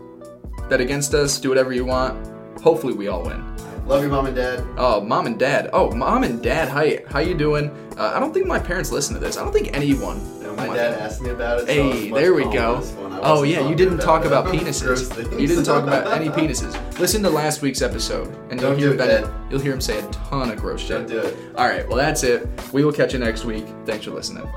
bet against us, do whatever you want. Hopefully, we all win.
Love your mom and dad.
Oh, mom and dad. Oh, mom and dad. Hi, how you doing? Uh, I don't think my parents listen to this. I don't think anyone.
No, my
my
dad
family-
asked me about it.
Hey, there we go.
this one. I
All Oh yeah, you didn't talk about
gross
penises. You didn't talk about any penises. Listen to last week's episode, and you'll
Don't
hear
do it. Dad.
You'll hear him say a ton of gross shit.
Don't do it.
All right, well that's it. We will catch you next week. Thanks for listening.